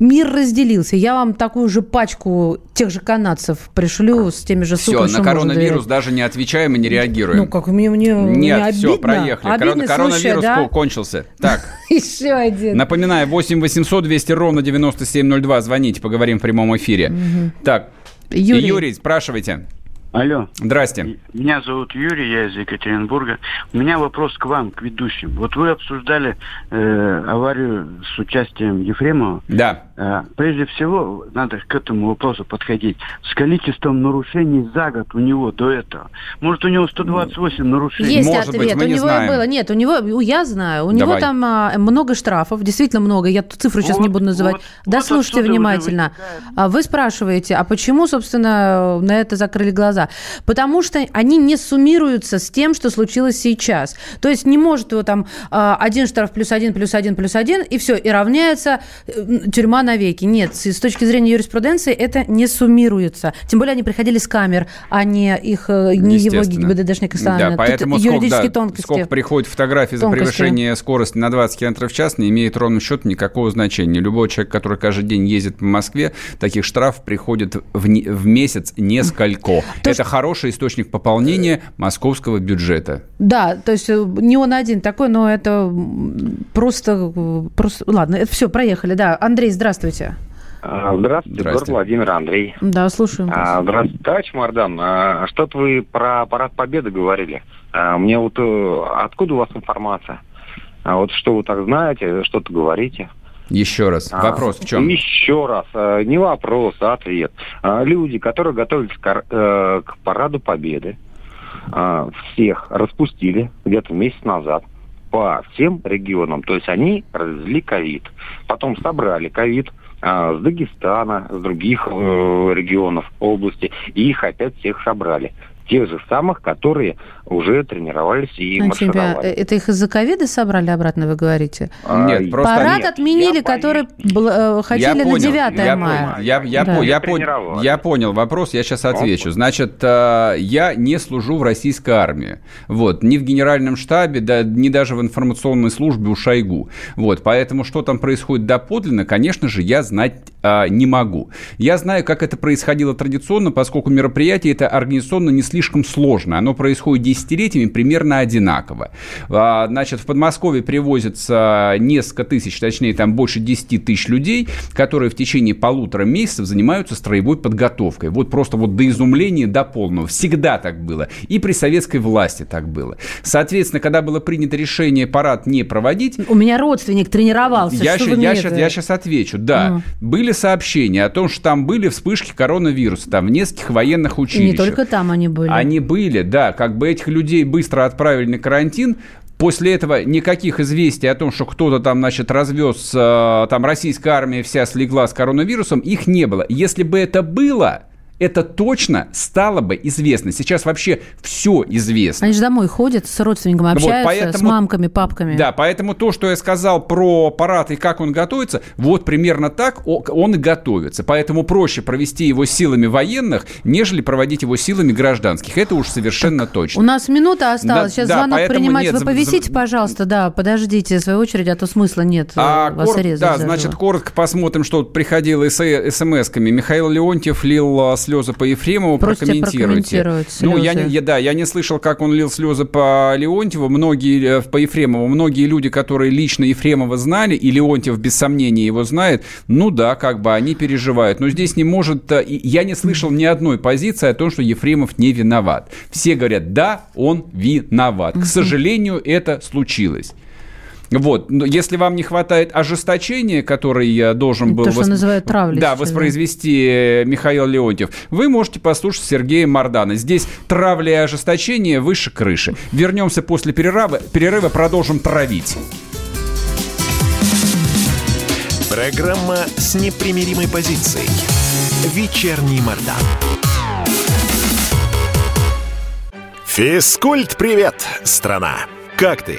мир разделился. Я вам такую же пачку тех же канадцев пришлю с теми же ссылками. Все, на коронавирус даже не отвечаем и не реагируем. Ну, как мне, мне Нет, не обидно? все, проехали. Обидно, коронавирус слушай, да? кончился. Так. Еще один. Напоминаю, 8 800 200 ровно 9702. Звоните, поговорим в прямом эфире. Так, Юрий, Юрий спрашивайте. Алло. Здрасте. Меня зовут Юрий, я из Екатеринбурга. У меня вопрос к вам, к ведущим. Вот вы обсуждали э, аварию с участием Ефремова. Да. Э, прежде всего, надо к этому вопросу подходить. С количеством нарушений за год у него до этого. Может, у него 128 нарушений? Есть Может ответ. Быть, у него знаем. было. Нет, у него, я знаю, у него там а, много штрафов, действительно много. Я цифру сейчас вот, не буду называть. Вот, Дослушайте вот внимательно. А вы спрашиваете, а почему, собственно, на это закрыли глаза? Потому что они не суммируются с тем, что случилось сейчас. То есть не может его там а, один штраф плюс один, плюс один, плюс один, и все, и равняется э, тюрьма навеки. Нет, с точки зрения юриспруденции это не суммируется. Тем более они приходили с камер, а не их, э, не его ГИБДДшник Да, поэтому Тут сколько, да, тонкости. сколько приходит фотографий за превышение скорости на 20 км в час, не имеет ровным счетом никакого значения. Любой человек, который каждый день ездит по Москве, таких штрафов приходит в, в месяц несколько. То это хороший источник пополнения московского бюджета. Да, то есть э, не он один такой, но это просто... просто... Ладно, это все, проехали. Да, Андрей, здравствуйте. А, здравствуйте, город Владимир, Андрей. Да, слушаем. А, здравствуйте, товарищ Мардан. А, что-то вы про парад Победы говорили. А, мне вот э, откуда у вас информация? А вот что вы так знаете, что-то говорите? Еще раз. А, вопрос в чем? Еще раз. Не вопрос, а ответ. Люди, которые готовились к, э, к параду Победы, всех распустили где-то месяц назад по всем регионам. То есть они развезли ковид. Потом собрали ковид с Дагестана, с других э, регионов области, и их опять всех собрали тех же самых, которые уже тренировались и а маршировали. Тебя, это их из-за ковида собрали обратно, вы говорите? А, нет, просто Парад нет. отменили, я который бл- э, хотели я понял, на 9 я мая. Понял, я, я, да. по, я, по, я понял вопрос, я сейчас отвечу. Значит, э, я не служу в российской армии. Вот, ни в генеральном штабе, да, ни даже в информационной службе у Шойгу. Вот, поэтому что там происходит доподлинно, конечно же, я знать а, не могу. Я знаю, как это происходило традиционно, поскольку мероприятие это организационно не слишком сложно. Оно происходит десятилетиями примерно одинаково. А, значит, в Подмосковье привозится несколько тысяч, точнее, там больше 10 тысяч людей, которые в течение полутора месяцев занимаются строевой подготовкой. Вот просто вот до изумления, до полного. Всегда так было. И при советской власти так было. Соответственно, когда было принято решение парад не проводить... У меня родственник тренировался. Я, щас, я, сейчас, я сейчас отвечу. Да, mm. были сообщения о том, что там были вспышки коронавируса, там в нескольких военных училищах. Не только там они были. Они были, да. Как бы этих людей быстро отправили на карантин, После этого никаких известий о том, что кто-то там, значит, развез, э, там российская армия вся слегла с коронавирусом, их не было. Если бы это было, это точно стало бы известно. Сейчас вообще все известно. Они же домой ходят, с родственниками общаются, вот, поэтому, с мамками, папками. Да, поэтому то, что я сказал про парад и как он готовится, вот примерно так он и готовится. Поэтому проще провести его силами военных, нежели проводить его силами гражданских. Это уж совершенно так, точно. У нас минута осталась. Да, Сейчас да, звонок принимать. Нет, Вы повисите, пожалуйста, да, подождите в свою очередь, а то смысла нет а, вас кор... резать. Да, значит, коротко посмотрим, что приходило смс-ками. Михаил Леонтьев лил а, слезы по Ефремову. Просите прокомментируйте. Ну, я не, я, да, я не слышал, как он лил слезы по Леонтьеву. Многие, э, по Ефремову, многие люди, которые лично Ефремова знали, и Леонтьев без сомнения его знает, ну да, как бы они переживают. Но здесь не может... Э, я не слышал ни одной позиции о том, что Ефремов не виноват. Все говорят, да, он виноват. К сожалению, это случилось. Вот. Но если вам не хватает ожесточения, который я должен был... То, восп... что называют травлей. Да, воспроизвести да. Михаил Леонтьев. Вы можете послушать Сергея Мардана. Здесь травля и ожесточение выше крыши. Вернемся после перерыва, перерыва продолжим травить. Программа с непримиримой позицией. Вечерний Мордан. Физкульт-привет, страна! Как ты?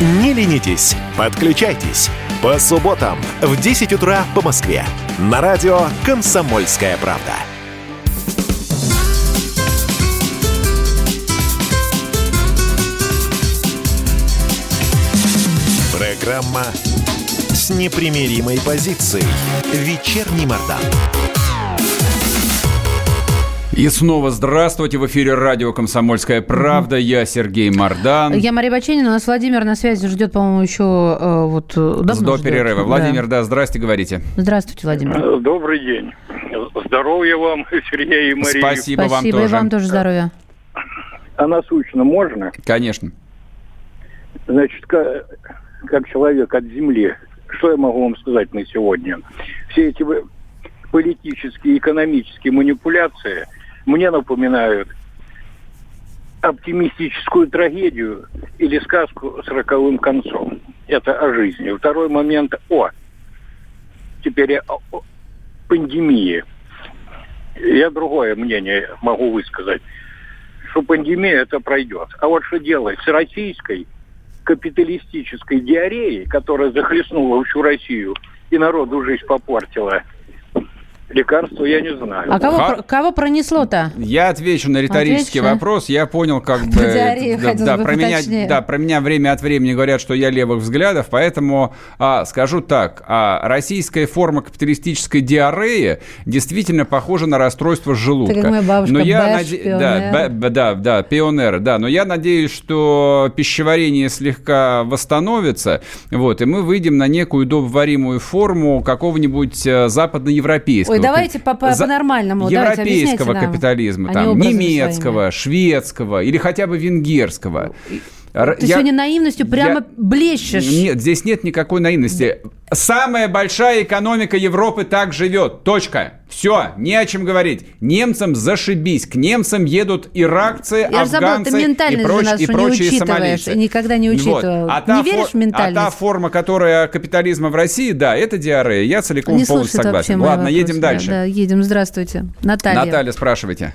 Не ленитесь, подключайтесь. По субботам в 10 утра по Москве. На радио «Комсомольская правда». Программа с непримиримой позицией. Вечерний Мордан. И снова здравствуйте. В эфире радио «Комсомольская правда». Я Сергей Мордан. Я Мария Баченина. У нас Владимир на связи ждет, по-моему, еще э, вот давно До ждет. перерыва. Владимир, да. да, здрасте, говорите. Здравствуйте, Владимир. Э, добрый день. Здоровья вам, Сергей и Мария. Спасибо, Спасибо вам тоже. и вам тоже здоровья. А насущно можно? Конечно. Значит, как, как человек от земли, что я могу вам сказать на сегодня? Все эти политические, экономические манипуляции – мне напоминают оптимистическую трагедию или сказку с роковым концом. Это о жизни. Второй момент о. Теперь о, пандемии. Я другое мнение могу высказать, что пандемия это пройдет. А вот что делать с российской капиталистической диареей, которая захлестнула всю Россию и народу жизнь попортила – Лекарства я не знаю. А кого, Ха... кого пронесло-то? Я отвечу на риторический Отвечу, вопрос. Я понял, как бы... да, да, про меня, да, про меня время от времени говорят, что я левых взглядов, поэтому а, скажу так. А, российская форма капиталистической диареи действительно похожа на расстройство желудка. Ты как моя бабушка, но я наде... да, б, да, да, пионер, да. Но я надеюсь, что пищеварение слегка восстановится, вот, и мы выйдем на некую удобоваримую форму какого-нибудь э, давайте по, по, по-нормальному. Европейского давайте, капитализма, там, немецкого, шведского или хотя бы венгерского. Ты я, сегодня наивностью прямо я, блещешь. Нет, здесь нет никакой наивности. Самая большая экономика Европы так живет. Точка. Все, не о чем говорить. Немцам зашибись. К немцам едут иракцы, я афганцы забыла, и, проч, и прочие сомалийцы. Никогда не учитывал. Вот. А не веришь в ментальность? А та форма, которая капитализма в России, да, это диарея. Я целиком не полностью согласен. Ладно, едем дальше. Да, едем. Здравствуйте. Наталья. Наталья, спрашивайте.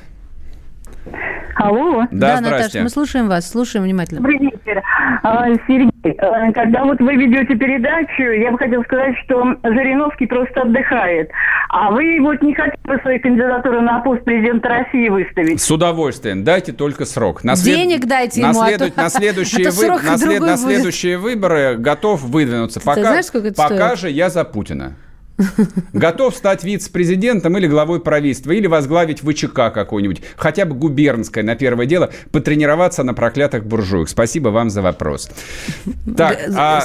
Алло. Да, да Наташа, мы слушаем вас, слушаем внимательно. Добрый вечер. А, Сергей, а, когда вот вы ведете передачу, я бы хотела сказать, что Жириновский просто отдыхает. А вы вот не хотите свою кандидатуру на пост президента России выставить? С удовольствием. Дайте только срок. На след... Денег дайте ему, на, след... а то... на следующие, а вы... на след... на следующие выборы готов выдвинуться. Пока... Знаешь, сколько это Пока стоит? же я за Путина. Готов стать вице-президентом или главой правительства, или возглавить ВЧК какой-нибудь, хотя бы губернское, на первое дело, потренироваться на проклятых буржуях. Спасибо вам за вопрос. Так, а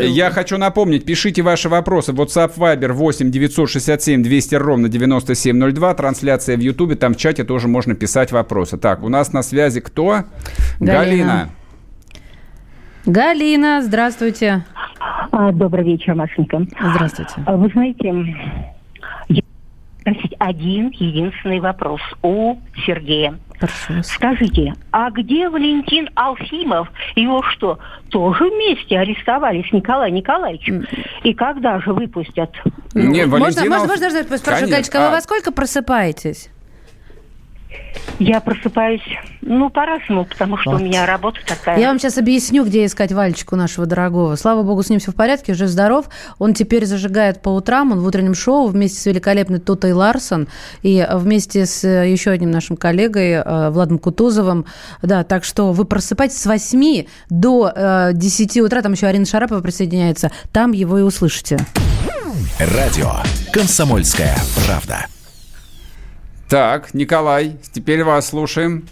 я хочу напомнить, пишите ваши вопросы. WhatsApp Viber 8 967 200 ровно 9702. Трансляция в Ютубе, там в чате тоже можно писать вопросы. Так, у нас на связи кто? Галина. Галина. Галина, здравствуйте. А, добрый вечер, Машенька. Здравствуйте. А, вы знаете, я спросить один единственный вопрос у Сергея. Хорошо. Скажите, а где Валентин Алхимов? Его что, тоже вместе арестовали с Николаем Николаевичем? И когда же выпустят? Не, можно, Валентин можно, можно, можно спрошу, Галечка, а... вы во сколько просыпаетесь? Я просыпаюсь, ну, по-разному, потому что вот. у меня работа такая. Я вам сейчас объясню, где искать Вальчику нашего дорогого. Слава богу, с ним все в порядке, уже здоров. Он теперь зажигает по утрам, он в утреннем шоу вместе с великолепной Тутой Ларсон и вместе с э, еще одним нашим коллегой э, Владом Кутузовым. Да, так что вы просыпаетесь с 8 до 10 э, утра, там еще Арина Шарапова присоединяется, там его и услышите. Радио «Комсомольская правда». Так, Николай, теперь вас слушаем.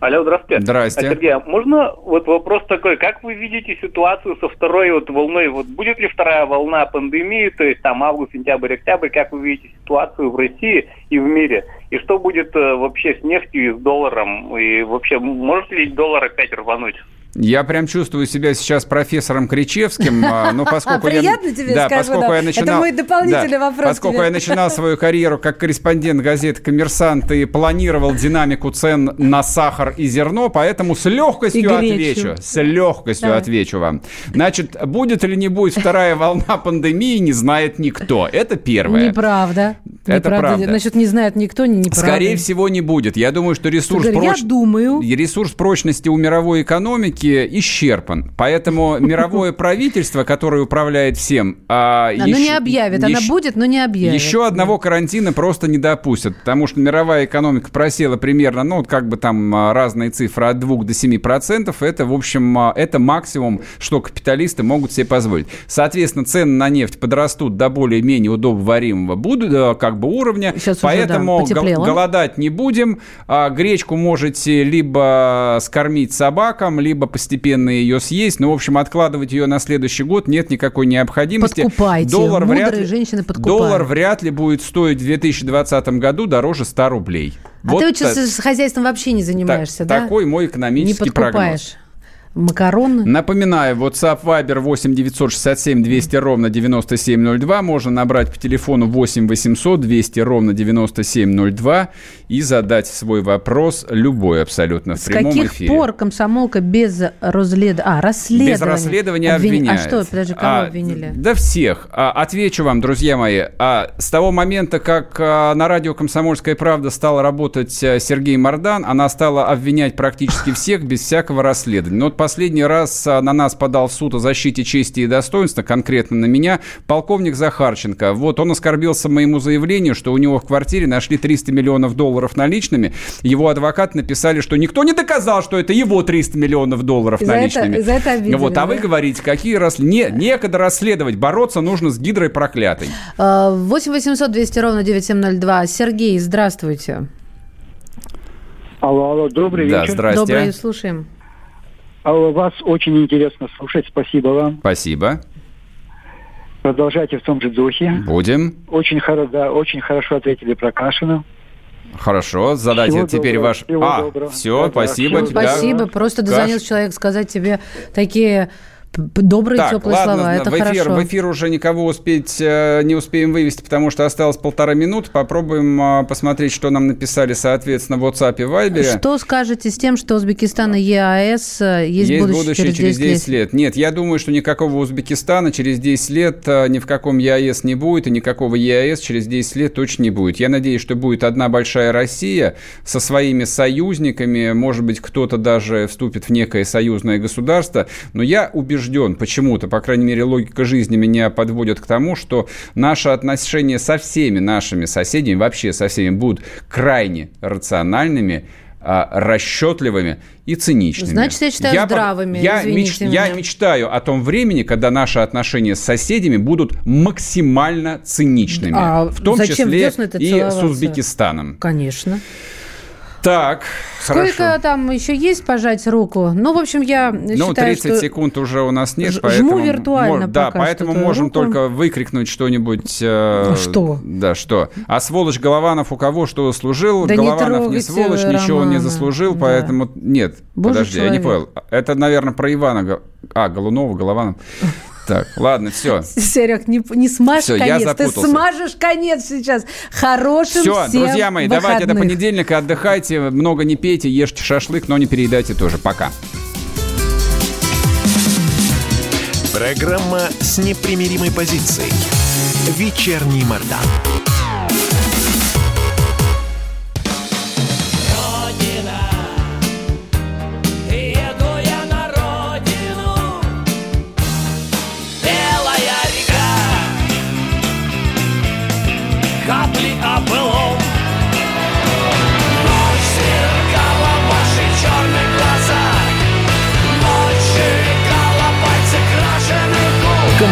Алло, здравствуйте. Здрасте. А, Сергей, а можно вот вопрос такой, как вы видите ситуацию со второй вот волной? Вот будет ли вторая волна пандемии, то есть там август, сентябрь, октябрь, как вы видите ситуацию в России и в мире? И что будет э, вообще с нефтью и с долларом? И вообще, может ли доллар опять рвануть? Я прям чувствую себя сейчас профессором Кричевским, а, но поскольку я... тебе да, скажу, поскольку да. я начинал... Это мой дополнительный да, вопрос Поскольку тебе. я начинал свою карьеру как корреспондент газеты «Коммерсант» и планировал динамику цен на сахар и зерно, поэтому с легкостью отвечу. С легкостью отвечу вам. Значит, будет или не будет вторая волна пандемии, не знает никто. Это первое. Неправда. Это неправда. правда. Значит, не знает никто, не неправда. Скорее всего, не будет. Я думаю, что ресурс, проч... я думаю. ресурс прочности у мировой экономики исчерпан. Поэтому мировое правительство, которое управляет всем... А, еще, оно не объявит. Еще, она будет, но не объявит. Еще одного карантина просто не допустят, потому что мировая экономика просела примерно, ну, вот как бы там а, разные цифры от 2 до 7 процентов. Это, в общем, а, это максимум, что капиталисты могут себе позволить. Соответственно, цены на нефть подрастут до более-менее удобоваримого будут, как бы уровня. Сейчас Поэтому уже, да, голодать не будем. Гречку можете либо скормить собакам, либо постепенно ее съесть. Ну, в общем, откладывать ее на следующий год нет никакой необходимости. Подкупайте. Доллар Мудрые вряд ли, женщины подкупают. Доллар вряд ли будет стоить в 2020 году дороже 100 рублей. А вот ты вот сейчас с хозяйством вообще не занимаешься, так, да? Такой мой экономический не прогноз. Макароны. Напоминаю, WhatsApp Viber 8 967 200 ровно 9702. Можно набрать по телефону 8 800 200 ровно 9702 и задать свой вопрос, любой абсолютно, в С прямом каких эфире. пор комсомолка без разлед... а, расследования? Без расследования Обвини... обвиняет. А что, подожди, кого а, обвинили? Да всех. А, отвечу вам, друзья мои. А, с того момента, как а, на радио «Комсомольская правда» стал работать а, Сергей Мордан, она стала обвинять практически всех без всякого расследования. Но вот последний раз а, на нас подал в суд о защите чести и достоинства, конкретно на меня, полковник Захарченко. Вот он оскорбился моему заявлению, что у него в квартире нашли 300 миллионов долларов наличными. Его адвокат написали, что никто не доказал, что это его 300 миллионов долларов за наличными. Это, за это обидели, вот, а да? вы говорите, какие раз... Не, некогда расследовать, бороться нужно с гидрой проклятой. 8 800 200 ровно 9702. Сергей, здравствуйте. Алло, алло, добрый да, вечер. здрасте. Добрый, слушаем. Алло, вас очень интересно слушать, спасибо вам. Спасибо. Продолжайте в том же духе. Будем. Очень, хоро... да, очень хорошо ответили про Кашина. Хорошо, задайте Всего теперь доброго, ваш... всего а, доброго. все, Да, да, спасибо. всего тебя. Спасибо, просто Каш- дозвонился человек сказать тебе такие добрые, Так, теплые ладно, слова. Это в эфир, хорошо. в эфир уже никого успеть э, не успеем вывести, потому что осталось полтора минуты. Попробуем э, посмотреть, что нам написали, соответственно, в WhatsApp и Viber. Что скажете с тем, что Узбекистан и ЕАЭС э, есть, Есть будущее, через 10 лет? лет. Нет, я думаю, что никакого Узбекистана через 10 лет э, ни в каком ЕАЭС не будет, и никакого ЕАЭС через 10 лет точно не будет. Я надеюсь, что будет одна большая Россия со своими союзниками, может быть, кто-то даже вступит в некое союзное государство, но я убежден почему-то, по крайней мере, логика жизни меня подводит к тому, что наши отношения со всеми нашими соседями, вообще со всеми, будут крайне рациональными, а, расчетливыми и циничными. Значит, я считаю я, здравыми, я, меч, меня. я мечтаю о том времени, когда наши отношения с соседями будут максимально циничными. А в том числе и с? Узбекистаном. Конечно. Так, Сколько хорошо. там еще есть пожать руку? Ну, в общем, я Ну, считаю, 30 что... секунд уже у нас нет, Ж- поэтому... жму виртуально мо- Да, поэтому можем руку. только выкрикнуть что-нибудь... э, Что? Да, что? А сволочь Голованов у кого что служил? Да не Голованов не, трогайте сволочь, ничего он не Романа. заслужил, Да. поэтому... Нет, Божий подожди, я не человек. понял. Это, наверное, про Ивана... А, Голунова, Голованов. Так, ладно, все. Серег, не, не смажь Всё, я конец. Ты запутался. смажешь конец сейчас. Хорошим Все, всем друзья мои, давайте до выходных. понедельника отдыхайте, много не пейте, ешьте шашлык, но не переедайте тоже. Пока. Программа с непримиримой позицией. Вечерний Мордан.